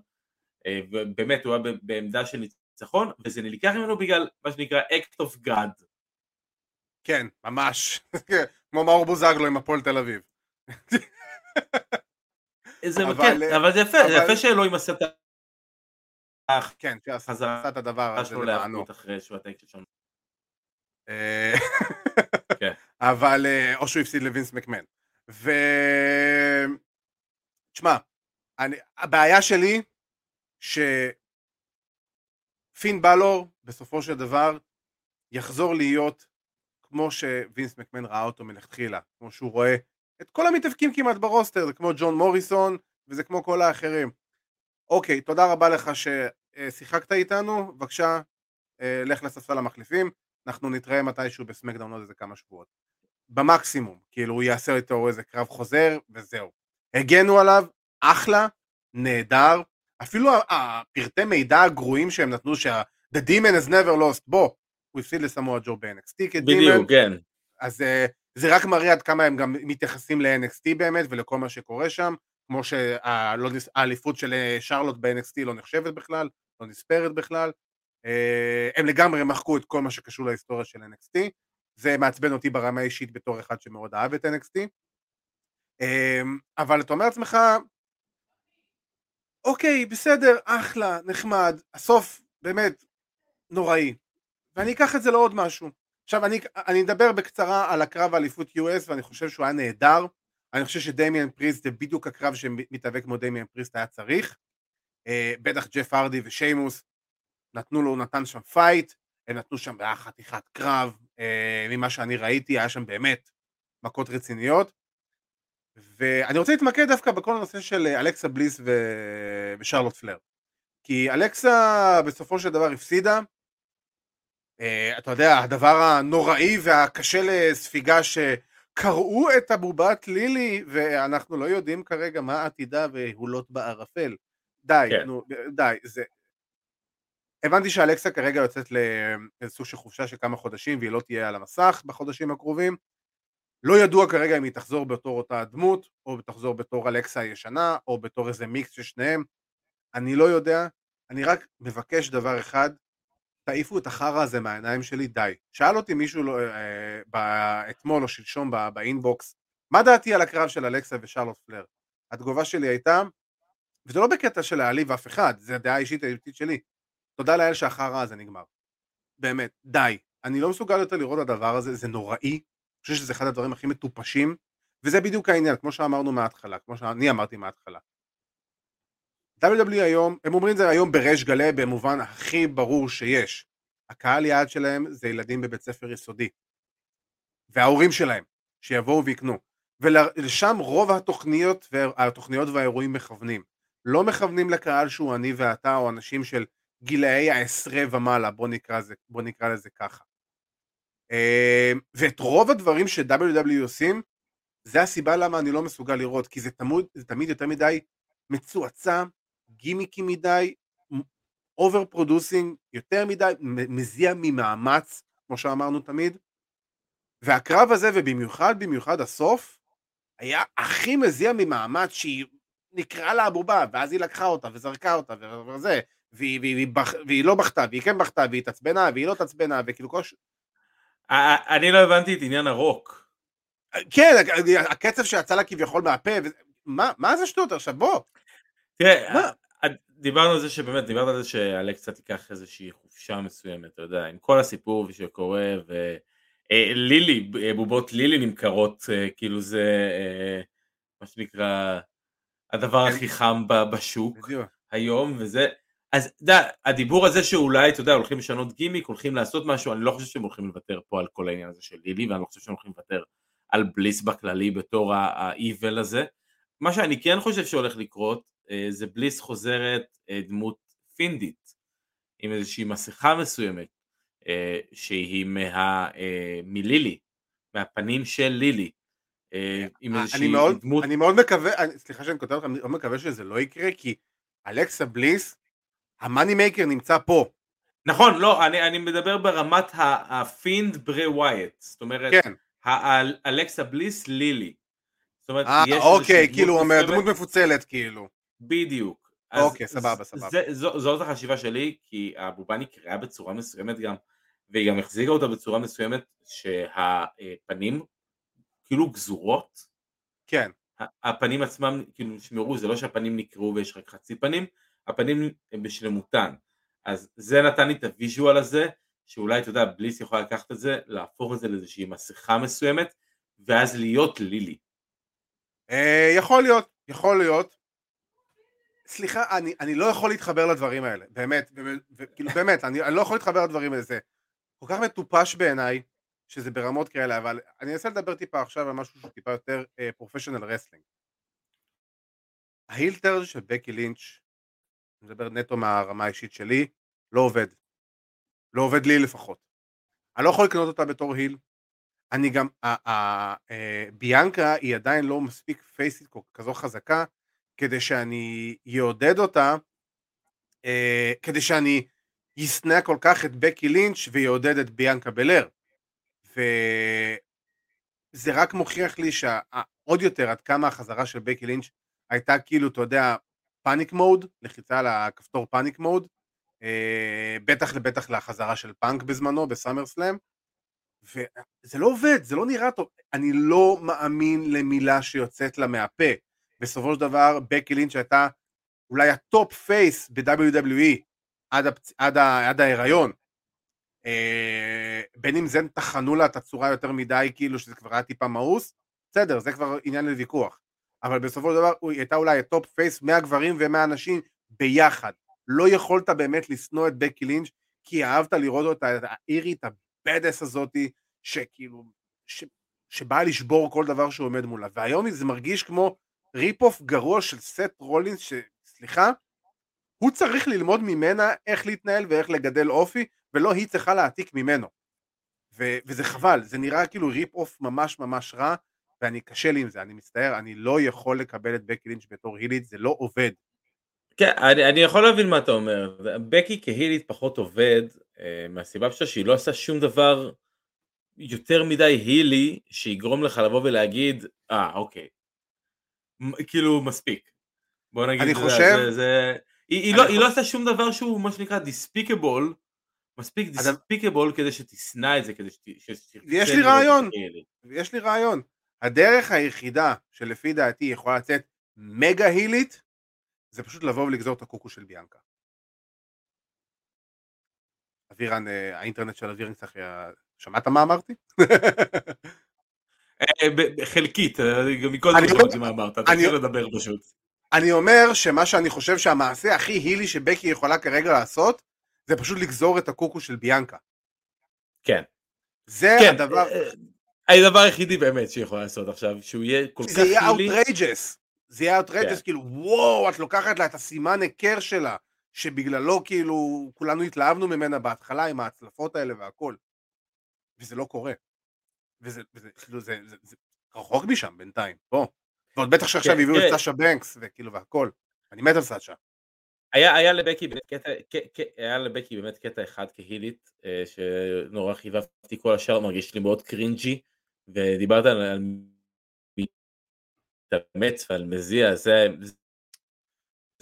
אה, ובאמת הוא היה בעמדה של ניצחון, וזה נלקח ממנו בגלל מה שנקרא act of God. כן, ממש, כמו מאור בוזגלו עם הפועל תל אביב. זה אבל, כן, אבל זה יפה, אבל... זה יפה שאלוהים עשה את כן, שעשה את הדבר הזה למענו. אה, כן. אבל, אה, או שהוא הפסיד לווינס מקמן. ו... תשמע, אני, הבעיה שלי, שפין בלור בסופו של דבר יחזור להיות כמו שווינס מקמן ראה אותו מלכתחילה, כמו שהוא רואה את כל המתאבקים כמעט ברוסטר, זה כמו ג'ון מוריסון וזה כמו כל האחרים. אוקיי, תודה רבה לך ש... אה, שיחקת איתנו, בבקשה, אה, לך לספסל המחליפים, אנחנו נתראה מתישהו בסמקדאון עוד איזה כמה שבועות. במקסימום, כאילו הוא יעשה איתו איזה קרב חוזר וזהו. הגנו עליו, אחלה, נהדר, אפילו הפרטי מידע הגרועים שהם נתנו שה- The Demon has never lost, בוא, הוא הפסיד לסמואל ג'ו ב-NXT כדימן, בדיוק, כן. אז אה, זה רק מראה עד כמה הם גם מתייחסים ל-NXT באמת ולכל מה שקורה שם, כמו שהאליפות של אה, שרלוט ב-NXT לא נחשבת בכלל, לא נספרת בכלל, אה, הם לגמרי מחקו את כל מה שקשור להיסטוריה של NXT, זה מעצבן אותי ברמה האישית בתור אחד שמאוד אהב את NXT, אבל אתה אומר לעצמך, אוקיי, בסדר, אחלה, נחמד, הסוף באמת נוראי, ואני אקח את זה לעוד משהו. עכשיו אני, אני אדבר בקצרה על הקרב האליפות US ואני חושב שהוא היה נהדר, אני חושב שדמיאן פריסט זה בדיוק הקרב שמתאבק כמו דמיאן פריסט היה צריך, אה, בטח ג'ף הארדי ושיימוס נתנו לו, הוא נתן שם fight, הם נתנו שם היה חתיכת קרב, אה, ממה שאני ראיתי היה שם באמת מכות רציניות, ואני רוצה להתמקד דווקא בכל הנושא של אה, אלכסה בליס ו... ושרלוט פלר, כי אלכסה בסופו של דבר הפסידה, אתה יודע, הדבר הנוראי והקשה לספיגה שקרעו את הבובת לילי ואנחנו לא יודעים כרגע מה עתידה והוא לוט בערפל. די, כן. נו, די, זה... הבנתי שאלכסה כרגע יוצאת לאיזשהו של חופשה של כמה חודשים והיא לא תהיה על המסך בחודשים הקרובים. לא ידוע כרגע אם היא תחזור בתור אותה דמות, או תחזור בתור אלכסה הישנה, או בתור איזה מיקס של שניהם. אני לא יודע, אני רק מבקש דבר אחד, תעיפו את החרא הזה מהעיניים שלי, די. שאל אותי מישהו לא, אה, אתמול או שלשום באינבוקס, מה דעתי על הקרב של אלכסה ושרלוט פלר? התגובה שלי הייתה, וזה לא בקטע של להעליב אף אחד, זה הדעה האישית האישית שלי. תודה לאל שהחרא הזה נגמר. באמת, די. אני לא מסוגל יותר לראות את הדבר הזה, זה נוראי. אני חושב שזה אחד הדברים הכי מטופשים, וזה בדיוק העניין, כמו שאמרנו מההתחלה, כמו שאני אמרתי מההתחלה. WWE היום, הם אומרים את זה היום בריש גלי במובן הכי ברור שיש. הקהל יעד שלהם זה ילדים בבית ספר יסודי. וההורים שלהם, שיבואו ויקנו. ולשם רוב התוכניות, התוכניות והאירועים מכוונים. לא מכוונים לקהל שהוא אני ואתה או אנשים של גילאי העשרה ומעלה, בוא נקרא, זה, בוא נקרא לזה ככה. אמ, ואת רוב הדברים ש-WW עושים, זה הסיבה למה אני לא מסוגל לראות, כי זה תמיד, זה תמיד יותר מדי מצועצע, גימיקי מדי, over producing, יותר מדי, מזיע ממאמץ, כמו שאמרנו תמיד. והקרב הזה, ובמיוחד במיוחד הסוף, היה הכי מזיע ממאמץ שהיא נקראה לה הבובה, ואז היא לקחה אותה וזרקה אותה וזה, והיא, והיא, והיא, בח, והיא לא בכתה, והיא כן בכתה, והיא התעצבנה, והיא לא התעצבנה, וכאילו כל. אני לא הבנתי את עניין הרוק. כן, הקצב שיצא לה כביכול מהפה, מה, מה זה שטות עכשיו בוא. תראה? דיברנו על זה שבאמת, דיברת על זה שאלכסה תיקח איזושהי חופשה מסוימת, אתה יודע, עם כל הסיפור שקורה, ולילי, אה, בובות לילי נמכרות, אה, כאילו זה אה, מה שנקרא הדבר כן. הכי חם בשוק היום, וזה, אז אתה יודע, הדיבור הזה שאולי, אתה יודע, הולכים לשנות גימיק, הולכים לעשות משהו, אני לא חושב שהם הולכים לוותר פה על כל העניין הזה של לילי, ואני לא חושב שהם הולכים לוותר על בליס בכללי בתור ה-evil הזה. מה שאני כן חושב שהולך לקרות, אה, זה בליס חוזרת אה, דמות פינדית, עם איזושהי מסכה מסוימת, אה, שהיא מה, מלילי, מהפנים של לילי. עם איזושהי אני מאוד, דמות... אני מאוד מקווה, סליחה שאני קוטע לך, אני מאוד מקווה שזה לא יקרה, כי אלכסה בליס, ה money maker נמצא פה. נכון, לא, אני, אני מדבר ברמת ה Fiend ברי ווייט, זאת אומרת, כן. אלכסה בליס לילי. זאת אומרת, אה, יש אוקיי, כאילו, אומר, דמות מפוצלת, כאילו. בדיוק. אוקיי, סבבה, סבבה. זה, זו, זאת החשיבה שלי, כי הבובה נקרעה בצורה מסוימת גם, והיא גם החזיקה אותה בצורה מסוימת שהפנים כאילו גזורות. כן. הפנים עצמם, כאילו, נשמרו, זה לא שהפנים נקרעו ויש רק חצי פנים, הפנים הם בשלמותן. אז זה נתן לי את ה visual הזה, שאולי, אתה יודע, בליס יכול לקחת את זה, להפוך את זה לאיזושהי מסכה מסוימת, ואז להיות לילי. אה, יכול להיות, יכול להיות. סליחה, אני, אני לא יכול להתחבר לדברים האלה, באמת, כאילו באמת, אני, אני לא יכול להתחבר לדברים האלה, זה כל כך מטופש בעיניי, שזה ברמות כאלה, אבל אני אנסה לדבר טיפה עכשיו על משהו שהוא טיפה יותר professional uh, wrestling. ה heel turn של בקי לינץ' אני מדבר נטו מהרמה האישית שלי, לא עובד. לא עובד לי לפחות. אני לא יכול לקנות אותה בתור היל. אני גם, אה, ביאנקה היא עדיין לא מספיק פייסית כזו חזקה, כדי שאני יעודד אותה, אה, כדי שאני ישנא כל כך את בקי לינץ' ויעודד את ביאנקה בלר. וזה רק מוכיח לי שעוד יותר עד כמה החזרה של בקי לינץ' הייתה כאילו, אתה יודע, panic mode, לחיצה על הכפתור panic mode, אה, בטח לבטח לחזרה של פאנק בזמנו, ב SummerSlam, וזה לא עובד, זה לא נראה טוב, אני לא מאמין למילה שיוצאת לה מהפה. בסופו של דבר, בקי לינץ' הייתה אולי ה top face ב-WWE עד, הפצ... עד, ה... עד ההיריון. אה, בין אם זה טחנו לה את הצורה יותר מדי, כאילו שזה כבר היה טיפה מאוס, בסדר, זה כבר עניין לוויכוח. אבל בסופו של דבר היא הייתה אולי ה top face מהגברים ומהנשים ביחד. לא יכולת באמת לשנוא את בקי לינץ', כי אהבת לראות אותה, האירית ה badass הזאתי, שכאילו, ש... שבאה לשבור כל דבר שעומד מולה. והיום זה מרגיש כמו rip off גרוע של סט רולינס, שסליחה, הוא צריך ללמוד ממנה איך להתנהל ואיך לגדל אופי, ולא היא צריכה להעתיק ממנו. ו- וזה חבל, זה נראה כאילו ריפ אוף ממש ממש רע, ואני קשה לי עם זה, אני מצטער, אני לא יכול לקבל את בקי לינץ' בתור הילית, זה לא עובד. כן, אני, אני יכול להבין מה אתה אומר. בקי כהילית פחות עובד, מהסיבה פשוט שהיא לא עושה שום דבר יותר מדי הילי, שיגרום לך לבוא ולהגיד, אה, אוקיי. כאילו, מספיק. בוא נגיד, אני חושב... זה, זה, היא, היא, לא, היא לא עושה שום דבר שהוא מה שנקרא דיספיקבול, מספיק דיספיקבול כדי שתשנא את זה, כדי שתרצה... יש לי רעיון, יש לי רעיון. הדרך היחידה שלפי דעתי יכולה לצאת מגה הילית, זה פשוט לבוא ולגזור את הקוקו של ביאנקה. אבירן, אה, האינטרנט של אבירן קצת... שמעת מה אמרתי? אה, חלקית, אה, גם מקודם שמעתי מה אמרת, אתה יכול לדבר פשוט. אני אומר שמה שאני חושב שהמעשה הכי הילי שבקי יכולה כרגע לעשות, זה פשוט לגזור את הקוקו של ביאנקה. כן. זה כן, הדבר... הדבר היחידי באמת שהיא יכולה לעשות עכשיו, שהוא יהיה כל כך הילי. זה יהיה outrageous. זה יהיה outrageous, כן. כאילו, וואו, את לוקחת לה את הסימן היכר שלה, שבגללו כאילו כולנו התלהבנו ממנה בהתחלה עם ההצלפות האלה והכל. וזה לא קורה. וזה, וזה, כאילו, זה, זה, זה רחוק משם בינתיים, בוא. ועוד בטח שעכשיו כן, הביאו את סאשה בנקס, וכאילו, והכל. אני מת על סאשה. היה, היה לבקי קטע, היה לבקי באמת קטע אחד כהילית, אה, שנורא חיבבתי כל השאר, מרגיש לי מאוד קרינג'י, ודיברת על, על מתאמץ ועל מזיע, זה,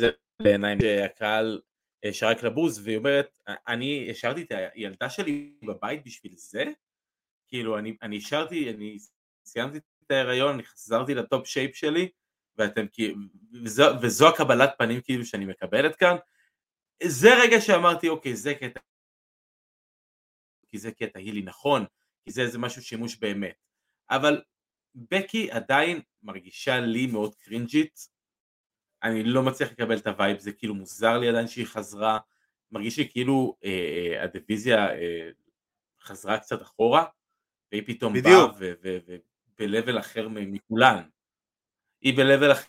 זה בעיניים שהקהל אה, שורק לה בוז, והיא אומרת, אני השארתי את הילדה שלי בבית בשביל זה? כאילו, אני, השארתי, אני סיימתי את ההיריון, אני חזרתי ל top shape שלי, ואתם כאילו, וזו, וזו הקבלת פנים כאילו שאני מקבלת כאן, זה רגע שאמרתי, אוקיי, זה קטע, כי זה קטע הילי נכון, כי זה, זה משהו שימוש באמת, אבל בקי עדיין מרגישה לי מאוד קרינג'ית, אני לא מצליח לקבל את ה vibe, זה כאילו מוזר לי עדיין שהיא חזרה, מרגיש לי כאילו אה, אה, הדיוויזיה אה, חזרה קצת אחורה, והיא פתאום בדיוק. באה וב-level אחר מכולן. היא ב-level אחר.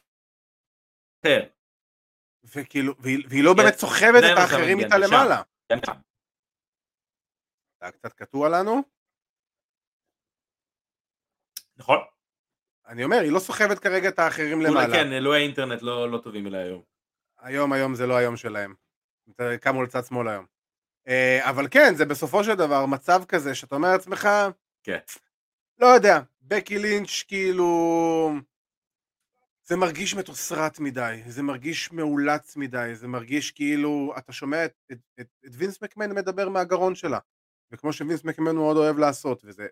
וכאילו, והיא, והיא לא באמת סוחבת את האחרים איתה למעלה. היה קצת קטוע לנו. נכון. אני אומר, היא לא סוחבת כרגע את האחרים למעלה. כן, אלוהי האינטרנט לא, לא טובים אליי היום. היום, היום זה לא היום שלהם. קמו לצד שמאל היום. אה, אבל כן, זה בסופו של דבר מצב כזה שאתה אומר לעצמך, כן. לא יודע, בקי לינץ' כאילו... זה מרגיש מתוסרט מדי, זה מרגיש מאולץ מדי, זה מרגיש כאילו, אתה שומע את, את, את, את וינס מקמן מדבר מהגרון שלה, וכמו שווינס מקמן מאוד אוהב לעשות, וזה,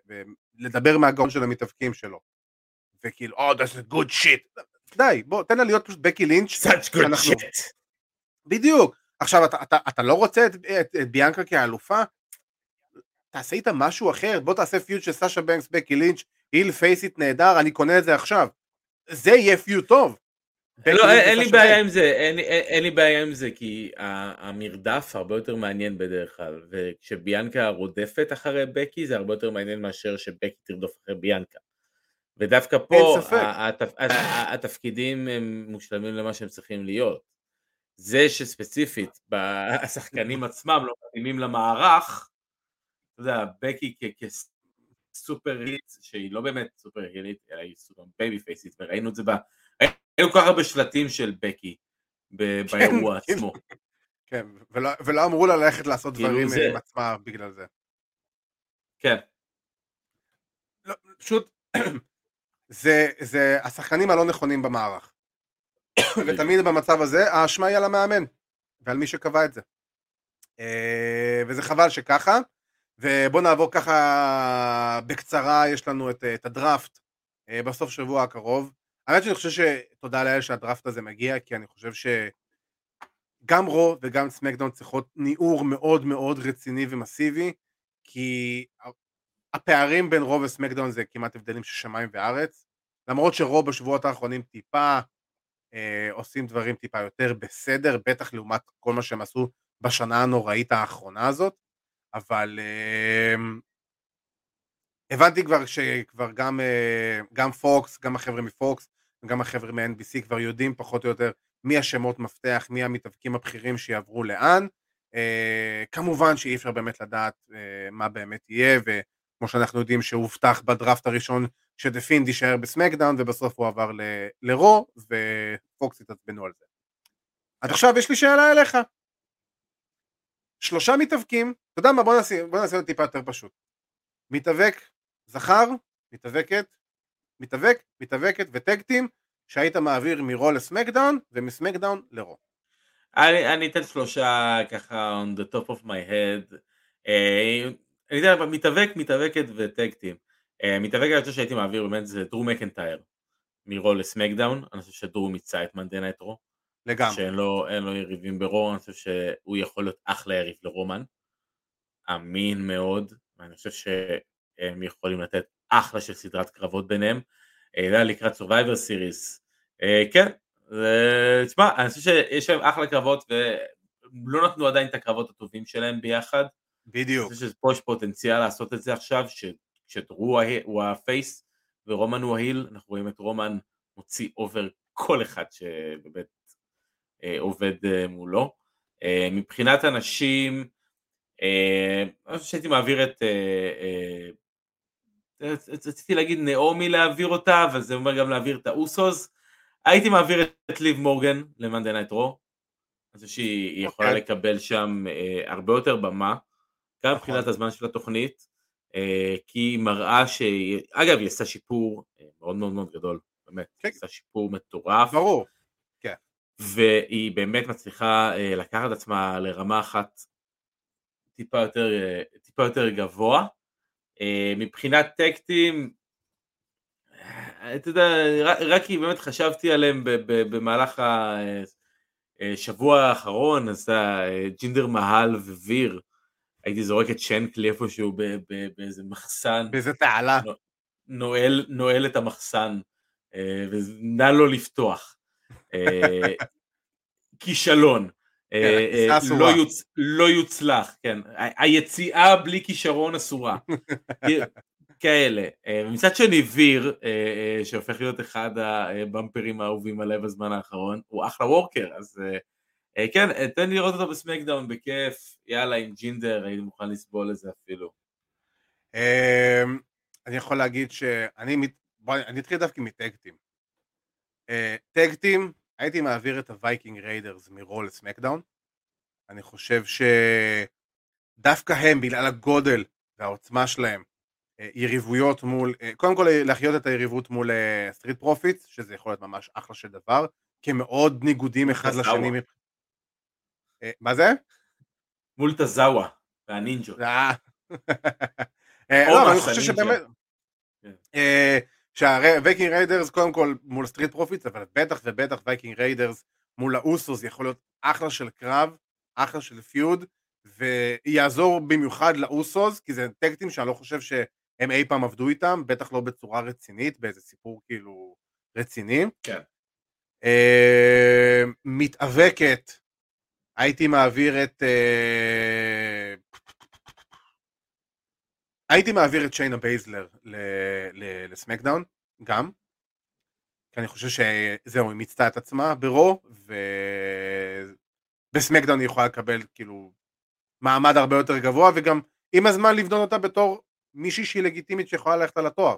לדבר מהגרון של המתאבקים שלו. וכאילו, oh, that's a good shit. די, בוא, תן לה להיות פשוט בקי לינץ'. such good אנחנו... shit. בדיוק. עכשיו, אתה, אתה, אתה לא רוצה את, את, את ביאנקה כאלופה? תעשה איתה משהו אחר, בוא תעשה פיוט של סאשה בנקס, בקי לינץ', היל פייסיט נהדר, אני קונה את זה עכשיו. זה יהיה פיוט טוב. לא, אין לי בעיה עם זה, אין לי בעיה עם זה, כי המרדף הרבה יותר מעניין בדרך כלל, וכשביאנקה רודפת אחרי בקי זה הרבה יותר מעניין מאשר שבקי תרדוף אחרי ביאנקה. ודווקא פה התפקידים הם מושלמים למה שהם צריכים להיות. זה שספציפית השחקנים עצמם לא מתאימים למערך, אתה יודע, בקי כ super heel, שהיא לא באמת super heel, אלא היא super babyface ית, וראינו את זה ב... ראינו כל כך הרבה שלטים של בקי באירוע כן, עצמו. כן, ולא, ולא אמרו לה ללכת לעשות כאילו דברים זה... עם עצמה בגלל זה. כן. לא, פשוט, זה, זה השחקנים הלא נכונים במערך. ותמיד במצב הזה האשמה היא על המאמן ועל מי שקבע את זה. אה, וזה חבל שככה. ובואו נעבור ככה בקצרה, יש לנו את, את הדראפט אה, בסוף שבוע הקרוב. האמת שאני חושב שתודה לאל שהדראפט הזה מגיע, כי אני חושב שגם רו וגם סמקדאון צריכות ניעור מאוד מאוד רציני ומסיבי, כי הפערים בין רו וסמקדאון זה כמעט הבדלים של שמיים וארץ. למרות שרו בשבועות האחרונים טיפה אה, עושים דברים טיפה יותר בסדר, בטח לעומת כל מה שהם עשו בשנה הנוראית האחרונה הזאת, אבל אה, הבנתי כבר שכבר גם, אה, גם פוקס, גם החבר'ה מפוקס וגם החבר'ה מ-NBC כבר יודעים פחות או יותר מי השמות מפתח, מי המתאבקים הבכירים שיעברו לאן. אה, כמובן שאי אפשר באמת לדעת אה, מה באמת יהיה, וכמו שאנחנו יודעים שהובטח בדראפט הראשון שדפינד יישאר בסמקדאון ובסוף הוא עבר ל- לרו ופוקס התעצבנו על זה. אז עכשיו יש לי שאלה אליך. שלושה מתאבקים, אתה יודע מה בוא נעשה, בוא נעשה טיפה יותר פשוט. מתאבק זכר, מתאבקת, מתאבק, מתאבקת וטקטים שהיית מעביר מרו לסמקדאון ומסמקדאון לרו. אני, אני אתן שלושה ככה on the top of my head. Uh, אני יודע, מתאבק, מתאבקת וטקטים. Uh, מתאבק היותר שהייתי מעביר באמת זה דרו מקנטייר מרו לסמקדאון, אני חושב שדרו מיצה את מנדנה את רו. לגמרי. שאין לו, לו יריבים ברו, אני חושב שהוא יכול להיות אחלה יריב לרומן. אמין מאוד, ואני חושב שהם יכולים לתת אחלה של סדרת קרבות ביניהם. אה, זה היה לקראת Survivor Series. אה, כן, תשמע, אני חושב שיש להם אחלה קרבות ולא נתנו עדיין את הקרבות הטובים שלהם ביחד. בדיוק. אני חושב שפה יש פוטנציאל לעשות את זה עכשיו, כשדרו הוא ה face ורומן הוא ה heel, אנחנו רואים את רומן מוציא over כל אחד שבאמת אה, עובד מולו. מבחינת אנשים, אני חושב שהייתי מעביר את רציתי להגיד נעמי להעביר אותה, אבל זה אומר גם להעביר את האוסוס. הייתי מעביר את ליב מורגן למאנדי נייט רו. אני חושב שהיא יכולה. אוקיי. לקבל שם אה, הרבה יותר במה, גם נכון. מבחינת הזמן של התוכנית, אה, כי היא מראה שהיא, אגב היא עשתה שיפור אה, מאוד מאוד מאוד גדול, באמת. היא עשתה שיפור מטורף. ברור. כן. והיא באמת מצליחה אה, לקחת עצמה לרמה אחת טיפה יותר, טיפה יותר גבוה. מבחינת טקטים, אתה יודע, רק כי באמת חשבתי עליהם במהלך השבוע האחרון, אז ג'ינדר מהל וויר, הייתי זורק את שנקלי איפשהו באיזה מחסן. באיזה תעלה. נועל, נועל את המחסן, ונא לו לפתוח. כישלון. כן, אה, אה, לא, יוצ... לא יוצלח, כן, היציאה בלי כישרון אסורה, כאלה. אה, מצד שני ויר, שהופך להיות אחד הבמפרים האהובים עליי בזמן האחרון, הוא אחלה וורקר, אז כן, תן לי לראות אותו בסמקדאון בכיף, יאללה עם ג'ינדר, הייתי מוכן לסבול את זה אפילו. אני יכול להגיד שאני, בוא, אני אתחיל דווקא מטקטים. tag team, הייתי מעביר את הווייקינג ריידרס מרו לסמקדאון. אני חושב שדווקא הם, בגלל הגודל והעוצמה שלהם, אה, יריבויות מול, אה, קודם כל להחיות את היריבות מול סטריט אה, פרופיטס, שזה יכול להיות ממש אחלה של דבר, כי הם מאוד ניגודים אחד לשני. מה זה? מול טזאווה והנינג'ות. לא, אני חושב שבאמת... כן. שהווייקינג ריידרס קודם כל מול סטריט פרופיטס, אבל בטח ובטח וייקינג ריידרס מול האוסוס יכול להיות אחלה של קרב, אחלה של feud, ויעזור במיוחד לאוסוס, כי זה tag team שאני לא חושב שהם אי פעם עבדו איתם, בטח לא בצורה רצינית, באיזה סיפור כאילו רציני. כן. מתאבקת, הייתי מעביר את... Uh, הייתי מעביר את שיינה בייזלר לסמקדאון, גם. כי אני חושב שזהו, היא מיצתה את עצמה ברו, בסמקדאון היא יכולה לקבל כאילו מעמד הרבה יותר גבוה וגם עם הזמן לבנות אותה בתור מישהי שהיא לגיטימית שיכולה ללכת על התואר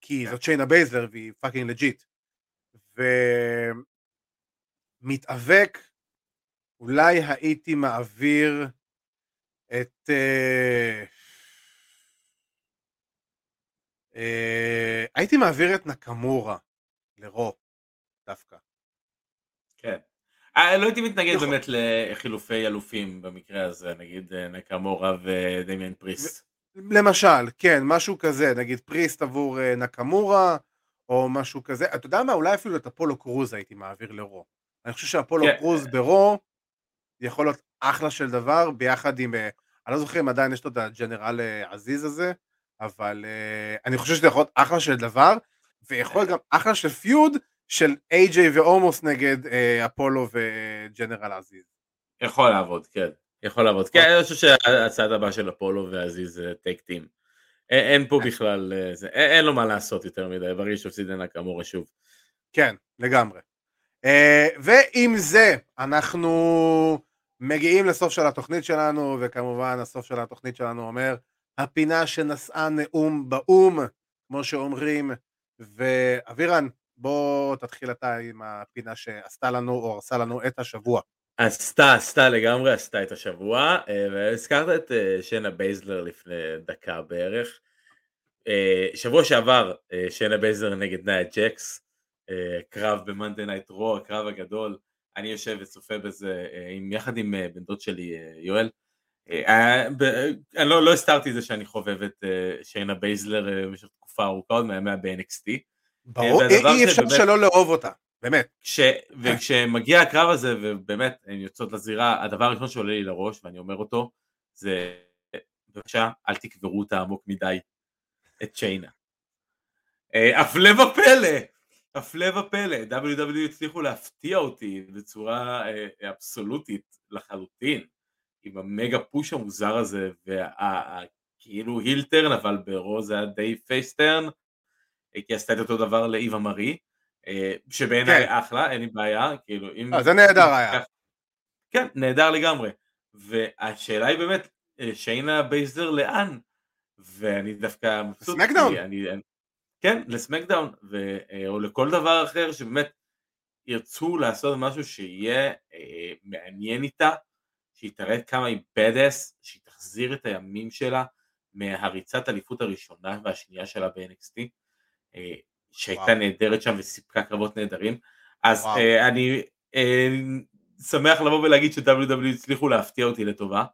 כי כן. זאת שיינה בייזלר והיא fucking legit ומתאבק אולי הייתי מעביר את אה, אה, הייתי מעביר את נקמורה לרו דווקא כן. אה, לא הייתי מתנגד יכול. באמת לחילופי אלופים במקרה הזה, נגיד אה, נקמורה ודמיאן פריסט. למשל, כן, משהו כזה, נגיד פריסט עבור אה, נקמורה, או משהו כזה, אתה יודע מה, אולי אפילו את אפולו קרוז הייתי מעביר לרו. אני חושב שאפולו כן. קרוז ברו יכול להיות אחלה של דבר, ביחד עם, אה, אני לא זוכר אם עדיין יש לו את הג'נרל אה, עזיז הזה, אבל אה, אני חושב שזה יכול להיות אחלה של דבר, ויכול להיות גם אחלה של פיוד של איי-ג'יי ואומוס נגד אפולו וג'נרל עזיז. יכול לעבוד, כן. יכול לעבוד. כן, אני חושב שהצעד הבא של אפולו ועזיז זה טייק טים. אין פה בכלל, אה, זה- אין לו מה לעשות יותר מדי, ברגע שהפסיד לנקמורה שוב. כן, לגמרי. Uh, ועם זה אנחנו מגיעים לסוף של התוכנית שלנו, וכמובן הסוף של התוכנית שלנו אומר, הפינה שנשאה נאום באו"ם, כמו שאומרים, ואבירן, בוא תתחיל אתה עם הפינה שעשתה לנו או הרסה לנו את השבוע. עשתה, עשתה לגמרי, עשתה את השבוע, אה, והזכרת את אה, שנה בייזלר לפני דקה בערך. אה, שבוע שעבר אה, שיינה בייזלר נגד נאיה ג'קס, אה, קרב במאנדי נייט רו, הקרב הגדול, אני יושב וצופה בזה אה, עם, יחד עם אה, בן דוד שלי יואל. אני לא, לא הסתרתי את זה שאני חובב את שיינה בייזלר במשך תקופה ארוכה עוד מהימיה ב-NXT. ברור, אי אפשר שבאמת- שלא לאהוב אותה, באמת. כש, וכשמגיע הקרב הזה ובאמת הן יוצאות לזירה הדבר הראשון שעולה לי לראש ואני אומר אותו זה בבקשה אל תקברו אותה עמוק מדי את שיינה. הפלא ופלא הפלא ופלא WWE הצליחו להפתיע אותי בצורה אה, אבסולוטית לחלוטין עם המגה פוש המוזר הזה וכאילו הילטרן אבל ברו זה היה די פייסטרן כי היא עשתה את אותו דבר לאיווה מארי אה, שבעיניי כן. אחלה אין לי בעיה כאילו אם אה, זה נהדר היה. כן נהדר לגמרי והשאלה היא באמת אה, שיינה בייזלר לאן ואני דווקא מבסוט לסמקדאון. כן לסמקדאון ו, אה, או לכל דבר אחר שבאמת ירצו לעשות משהו שיהיה אה, מעניין איתה שהיא תראה כמה היא badass שהיא תחזיר את הימים שלה מהריצת אליפות הראשונה והשנייה שלה ב-NXT אה, שהייתה וואו. נהדרת שם וסיפקה קרבות נהדרים אז וואו. אה, אני אה, שמח לבוא ולהגיד ש-WW הצליחו להפתיע אותי לטובה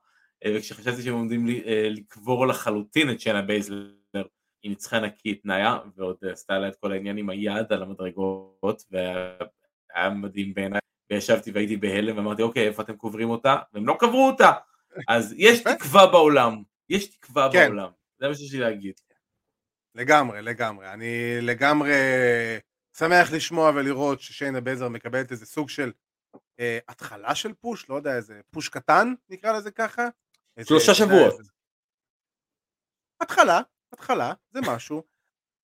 אה, וכשחשבתי שהם עומדים אה, לקבור לחלוטין את שנה בייזלר היא ניצחה נקי נאיה ועוד אה, עשתה לה את כל העניין עם היד על המדרגות והיה מדהים בעיניי וישבתי והייתי בהלם ואמרתי אוקיי איפה אתם קוברים אותה והם לא קברו אותה אז יש. תקווה בעולם יש תקווה כן. בעולם זה מה שיש לי להגיד לגמרי, לגמרי. אני לגמרי שמח לשמוע ולראות ששיינה בייזלר מקבלת איזה סוג של אה, התחלה של push, לא יודע, איזה push קטן, נקרא לזה ככה. שלושה שבועות. איזה- התחלה, התחלה, זה משהו.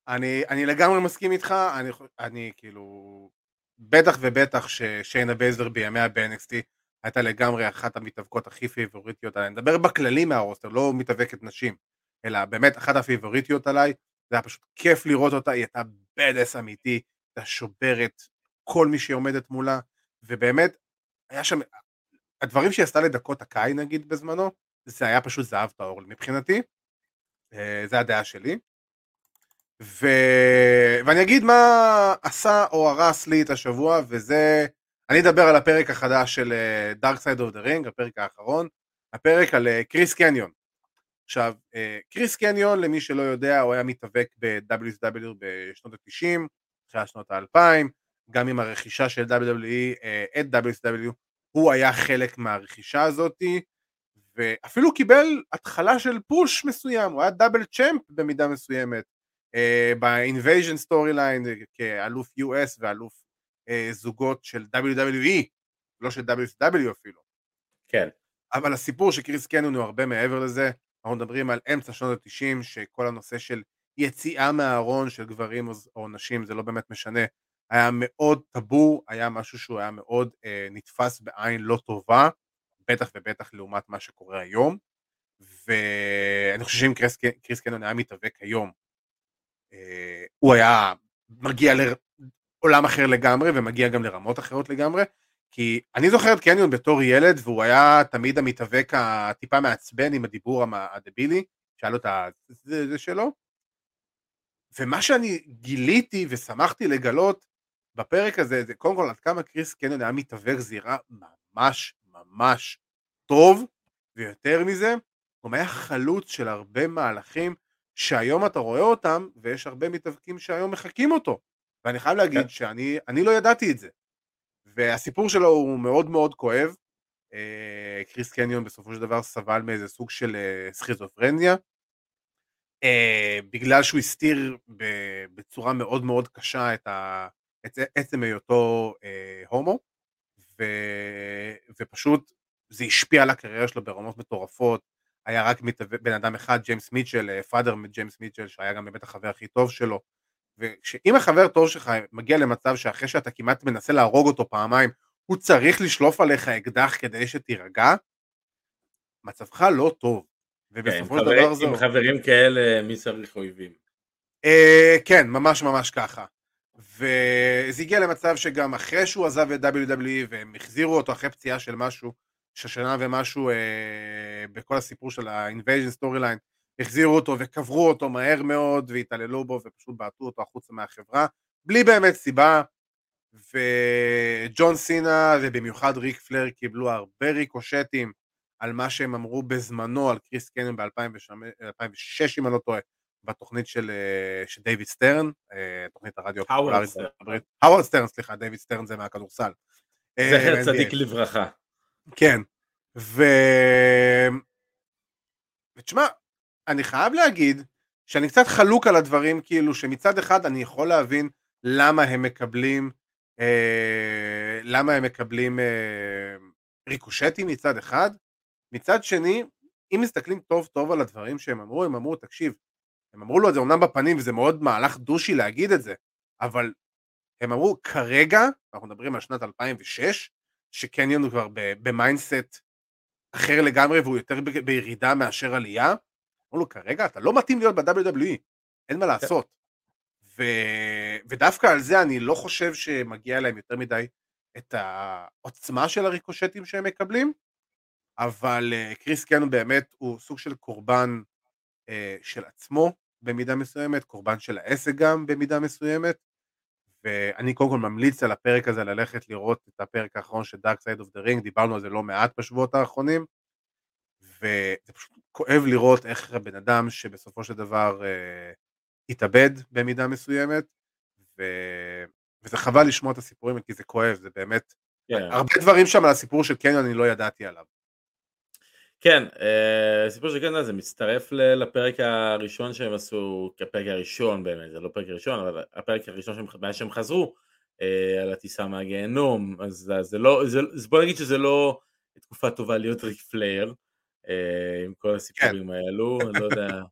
אני, אני לגמרי מסכים איתך, אני, אני כאילו, בטח ובטח ששיינה בייזלר בימיה ב-NXT הייתה לגמרי אחת המתאבקות הכי פייבוריטיות עליי. אני מדבר בכללי מה roster, לא מתאבקת נשים, אלא באמת אחת הפיבוריטיות עליי. זה היה פשוט כיף לראות אותה, היא הייתה בדס אמיתי, הייתה שוברת כל מי שהיא עומדת מולה, ובאמת, היה שם, הדברים שהיא עשתה לדקות הקאי נגיד בזמנו, זה היה פשוט זהב טהור מבחינתי, אה, זה הדעה שלי. ו... ואני אגיד מה עשה או הרס לי את השבוע, וזה, אני אדבר על הפרק החדש של אה, Dark Side of the Ring, הפרק האחרון, הפרק על אה, קריס קניון. עכשיו, אה, קריס קניון, למי שלא יודע, הוא היה מתאבק ב-WCW בשנות ה-90, תחילת שנות ה-2000, גם עם הרכישה של WWE אה, את WCW, הוא היה חלק מהרכישה הזאתי, ואפילו קיבל התחלה של push מסוים, הוא היה double champ במידה מסוימת, ב-Invasion storyline כאלוף US ואלוף אה, זוגות של WWE, לא של WCW אפילו. כן. אבל הסיפור של קריס קניון הוא הרבה מעבר לזה, אנחנו מדברים על אמצע שנות ה-90, שכל הנושא של יציאה מהארון של גברים או, או נשים, זה לא באמת משנה, היה מאוד טאבו, היה משהו שהוא היה מאוד אה, נתפס בעין לא טובה, בטח ובטח לעומת מה שקורה היום, ואני חושב שאם קריס, קריס קנון היה מתאבק היום, אה, הוא היה מגיע לעולם אחר לגמרי ומגיע גם לרמות אחרות לגמרי, כי אני זוכר את קניון בתור ילד והוא היה תמיד המתאבק הטיפה מעצבן עם הדיבור הדבילי, שאל לו את זה שלו, ומה שאני גיליתי ושמחתי לגלות בפרק הזה, זה קודם כל עד כמה קריס קניון היה מתאבק זירה ממש ממש טוב, ויותר מזה, הוא היה חלוץ של הרבה מהלכים שהיום אתה רואה אותם, ויש הרבה מתאבקים שהיום מחקים אותו. ואני חייב להגיד כן. שאני לא ידעתי את זה. והסיפור שלו הוא מאוד מאוד כואב. אה, קריס קניון בסופו של דבר סבל מאיזה סוג של אה, סכיזופרניה. אה, בגלל שהוא הסתיר בצורה מאוד מאוד קשה את, ה, את עצם היותו הומו, ו, ופשוט זה השפיע על הקריירה שלו ברמות מטורפות. היה רק בן אדם אחד, ג'יימס מיטשל, פאדר ג'יימס מיטשל, שהיה גם באמת החבר הכי טוב שלו. ושאם החבר טוב שלך מגיע למצב שאחרי שאתה כמעט מנסה להרוג אותו פעמיים, הוא צריך לשלוף עליך אקדח כדי שתירגע, מצבך לא טוב. ובסופו כן, של דבר זה... עם חברים כאלה, מי צריך אויבים? אה, כן, ממש ממש ככה. וזה הגיע למצב שגם אחרי שהוא עזב את WWE והם החזירו אותו אחרי פציעה של משהו, של שנה ומשהו אה, בכל הסיפור של ה-invasion storyline, החזירו אותו וקברו אותו מהר מאוד והתעללו בו ופשוט בעטו אותו החוצה מהחברה, בלי באמת סיבה, וג'ון סינה ובמיוחד ריק פלר קיבלו הרבה ריקושטים על מה שהם אמרו בזמנו על קריס קניון ב-2006 אם אני לא טועה, בתוכנית של, אה, של דייוויד סטרן, אה, תוכנית הרדיו הפופולרית. הווארד סטרן, סליחה, דייוויד סטרן זה מהכדורסל. זכר אה, צדיק לברכה. כן, ו... ותשמע, אני חייב להגיד שאני קצת חלוק על הדברים, כאילו שמצד אחד אני יכול להבין למה הם מקבלים, אה, למה הם מקבלים אה, ריקושטים מצד אחד, מצד שני, אם מסתכלים טוב טוב על הדברים שהם אמרו, הם אמרו, תקשיב, הם אמרו לו את זה אומנם בפנים וזה מאוד מהלך דושי להגיד את זה, אבל הם אמרו כרגע, אנחנו מדברים על שנת 2006, שקניון הוא כבר ב mindset אחר לגמרי והוא יותר בירידה מאשר עלייה, אמרו לו כרגע אתה לא מתאים להיות ב-WWE, אין מה כן. לעשות. ו... ודווקא על זה אני לא חושב שמגיע להם יותר מדי את העוצמה של הריקושטים שהם מקבלים, אבל uh, קריס קניון באמת הוא סוג של קורבן של עצמו במידה מסוימת, קורבן של העסק גם במידה מסוימת, ואני קודם כל ממליץ על הפרק הזה ללכת לראות את הפרק האחרון של Dark Side of the Ring, דיברנו על זה לא מעט בשבועות האחרונים, וזה פשוט כואב לראות איך הבן אדם שבסופו של דבר uh, התאבד במידה מסוימת, ו... וזה חבל לשמוע את הסיפורים כי זה כואב, זה באמת, yeah. כן. הרבה דברים שם על הסיפור של קניון אני לא ידעתי עליו. כן, אה, הסיפור של קנדה זה מצטרף לפרק הראשון שהם עשו, כפרק הראשון באמת, זה לא פרק הראשון, אבל הפרק הראשון שהם, שהם חזרו אה, על הטיסה מהגיהנום, אז זה לא, זה, אז בוא נגיד שזה לא תקופה טובה להיות ריק פלייר, אה, עם כל הסיפורים כן. האלו, אני לא יודע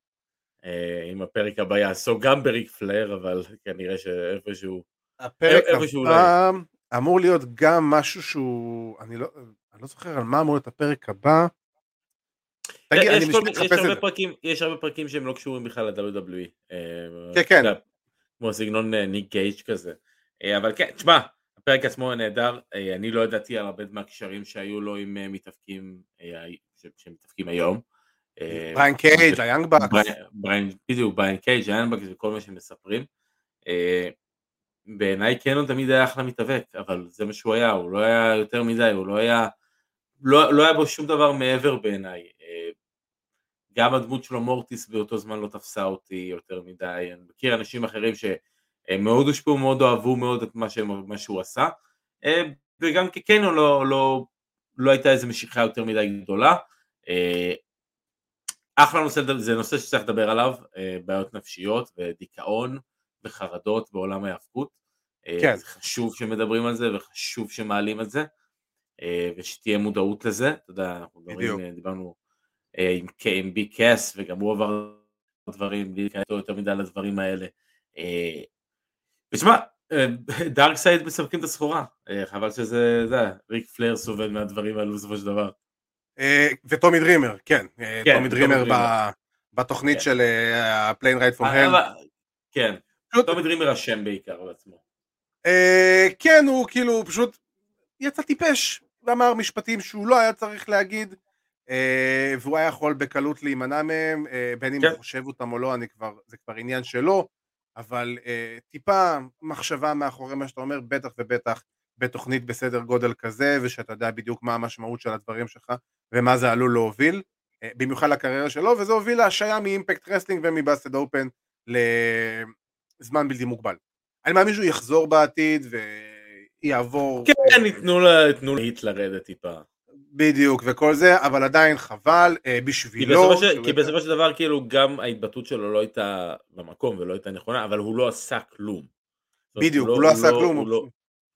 אם הפרק הבא יעסוק גם בריק פלייר, אבל כנראה שאיפשהו, הפרק הבא אמור להיות גם משהו שהוא, אני לא, אני לא זוכר על מה אמור להיות הפרק הבא, תגיד, אני פשוט מחפש את זה. יש הרבה פרקים שהם לא קשורים בכלל ל-WWE. אה, כן, כן. כמו סגנון אה, ניק גייג' כזה. אה, אבל כן, תשמע, הפרק עצמו נהדר, אני לא ידעתי על הרבה מהקשרים שהיו לו עם מתאבקים שמתאבקים היום. בריין קייג', ה Young Bucks. בדיוק, בריין קייג', ה Young Bucks וכל מה שמספרים. בעיניי קנון תמיד היה אחלה מתאבק, אבל זה מה שהוא היה, הוא לא היה יותר מדי, הוא לא היה... לא, לא היה בו שום דבר מעבר בעיניי. גם הדמות שלו מורטיס באותו זמן לא תפסה אותי יותר מדי, אני מכיר אנשים אחרים שמאוד הושפעו, מאוד אהבו מאוד את מה, שהם, מה שהוא עשה, אה, וגם כקניון לא, לא, לא הייתה איזו משיכה יותר מדי גדולה. אה, אחלה נושא, זה נושא שצריך לדבר עליו, אה, בעיות נפשיות ודיכאון וחרדות בעולם ההיאבקות. כן. זה חשוב שמדברים על זה וחשוב שמעלים את זה, ושתהיה מודעות לזה, אתה יודע, אנחנו מדברים, דיברנו עם, עם ביג קאס, וגם הוא עבר דברים, בלי להיכנס יותר מדי על הדברים האלה. אה, Dark אה, Side מספקים את הסחורה, חבל שזה, זה, ריק פלייר סובל מהדברים האלו בסופו של דבר. וטומי דרימר, כן, כן טומי דרימר בתוכנית כן. של ה-Plane Ride From Hell. כן, טומי דרימר אשם בעיקר בעצמו. כן, הוא כאילו פשוט יצא טיפש ואמר משפטים שהוא לא היה צריך להגיד. Uh, והוא היה יכול בקלות להימנע מהם, uh, בין אם כן. הוא חושב אותם או לא, אני כבר, זה כבר עניין שלו, אבל uh, טיפה מחשבה מאחורי מה שאתה אומר, בטח ובטח בתוכנית בסדר גודל כזה, ושאתה יודע בדיוק מה המשמעות של הדברים שלך ומה זה עלול להוביל, במיוחד לקריירה שלו, וזה הוביל להשעיה מ Impact Wrestling ומ Busted Open לזמן בלתי מוגבל. אני מאמין שהוא יחזור בעתיד ויעבור... כן, ייתנו ל heat לרדת טיפה. בדיוק וכל זה אבל עדיין חבל אה, בשבילו כי בסופו, של, דבר כאילו גם ההתבטאות שלו לא הייתה במקום ולא הייתה נכונה אבל הוא לא עשה כלום. בדיוק הוא לא, לא עשה לא, כלום. לא,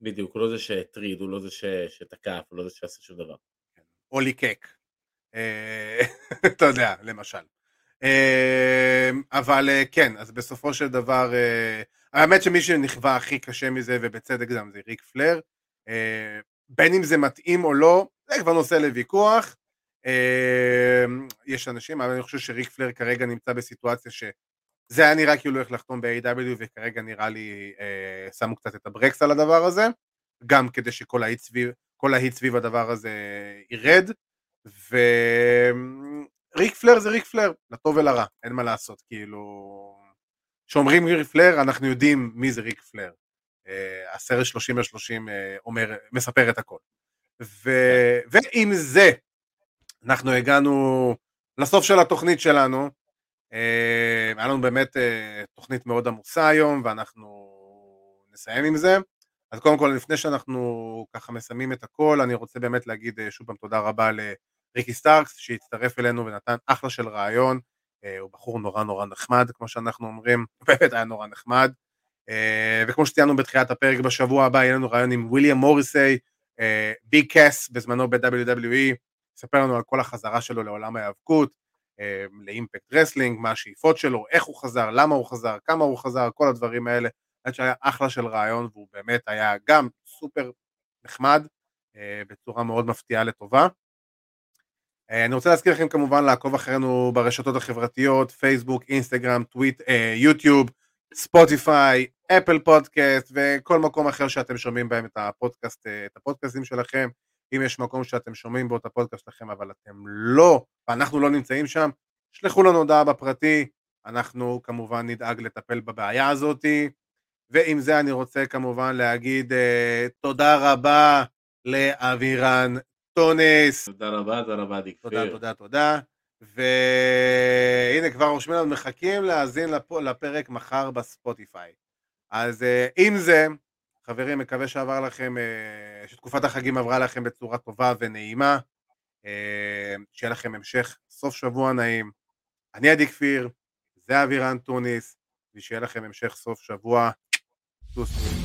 בדיוק הוא לא זה שהטריד הוא לא זה שתקף הוא לא זה שעשה שום דבר. או ליקק. אה, אתה יודע למשל. אה, אבל כן אז בסופו של דבר האמת שמי שנכווה הכי קשה מזה ובצדק גם זה ריק פלר. בין אם זה מתאים או לא, זה כבר נושא לוויכוח. אמ, יש אנשים, אבל אני חושב שריק פלר כרגע נמצא בסיטואציה שזה היה נראה כאילו הולך לחתום ב-AW וכרגע נראה לי אה, שמו קצת את הברקס על הדבר הזה, גם כדי שכל ההיט סביב, סביב הדבר הזה ירד, וריק פלר זה ריק פלר, לטוב ולרע, אין מה לעשות, כאילו... כשאומרים ריק פלר אנחנו יודעים מי זה ריק פלר. אה, הסרט 30 על 30 אה, אומר, מספר את הכל. ו... ועם זה אנחנו הגענו לסוף של התוכנית שלנו. אה, היה לנו באמת תוכנית מאוד עמוסה היום ואנחנו נסיים עם זה. אז קודם כל לפני שאנחנו ככה מסיימים את הכל אני רוצה באמת להגיד שוב פעם תודה רבה לריקי סטארקס שהצטרף אלינו ונתן אחלה של ריאיון. הוא בחור נורא נורא נחמד כמו שאנחנו אומרים, באמת היה נורא נחמד. אה, וכמו שציינו בתחילת הפרק בשבוע הבא יהיה לנו ריאיון עם וויליאם מוריסי, ביג קאס בזמנו ב-WWE, יספר לנו על כל החזרה שלו לעולם ההיאבקות, אה, ל Impact Wrestling, מה השאיפות שלו, איך הוא חזר, למה הוא חזר, כמה הוא חזר, כל הדברים האלה, עד שהיה אחלה של ריאיון והוא באמת היה גם סופר נחמד, אה, בצורה מאוד מפתיעה לטובה. אני רוצה להזכיר לכם כמובן לעקוב אחרינו ברשתות החברתיות, פייסבוק, אינסטגרם, טוויטר, יוטיוב, ספוטיפיי, Apple Podcast וכל מקום אחר שאתם שומעים בהם את הפודקאסט, אה, את הפודקאסטים שלכם. אם יש מקום שאתם שומעים בו את הפודקאסט שלכם אבל אתם לא, ואנחנו לא נמצאים שם, שלחו לנו הודעה בפרטי, אנחנו כמובן נדאג לטפל בבעיה הזאתי. ועם זה אני רוצה כמובן להגיד uh, תודה רבה לאבירן טונס. תודה רבה, תודה רבה דיקפיר. תודה, תודה, תודה. והנה כבר רושמים לנו מחכים להאזין לפרק מחר בספוטיפיי. אז אה, עם זה, חברים, מקווה שעבר לכם, אה, שתקופת החגים עברה לכם בצורה טובה ונעימה. אה, שיהיה לכם המשך סוף שבוע נעים. אני עדי כפיר, זה אבירן טוניס, ושיהיה לכם המשך סוף שבוע. טוס.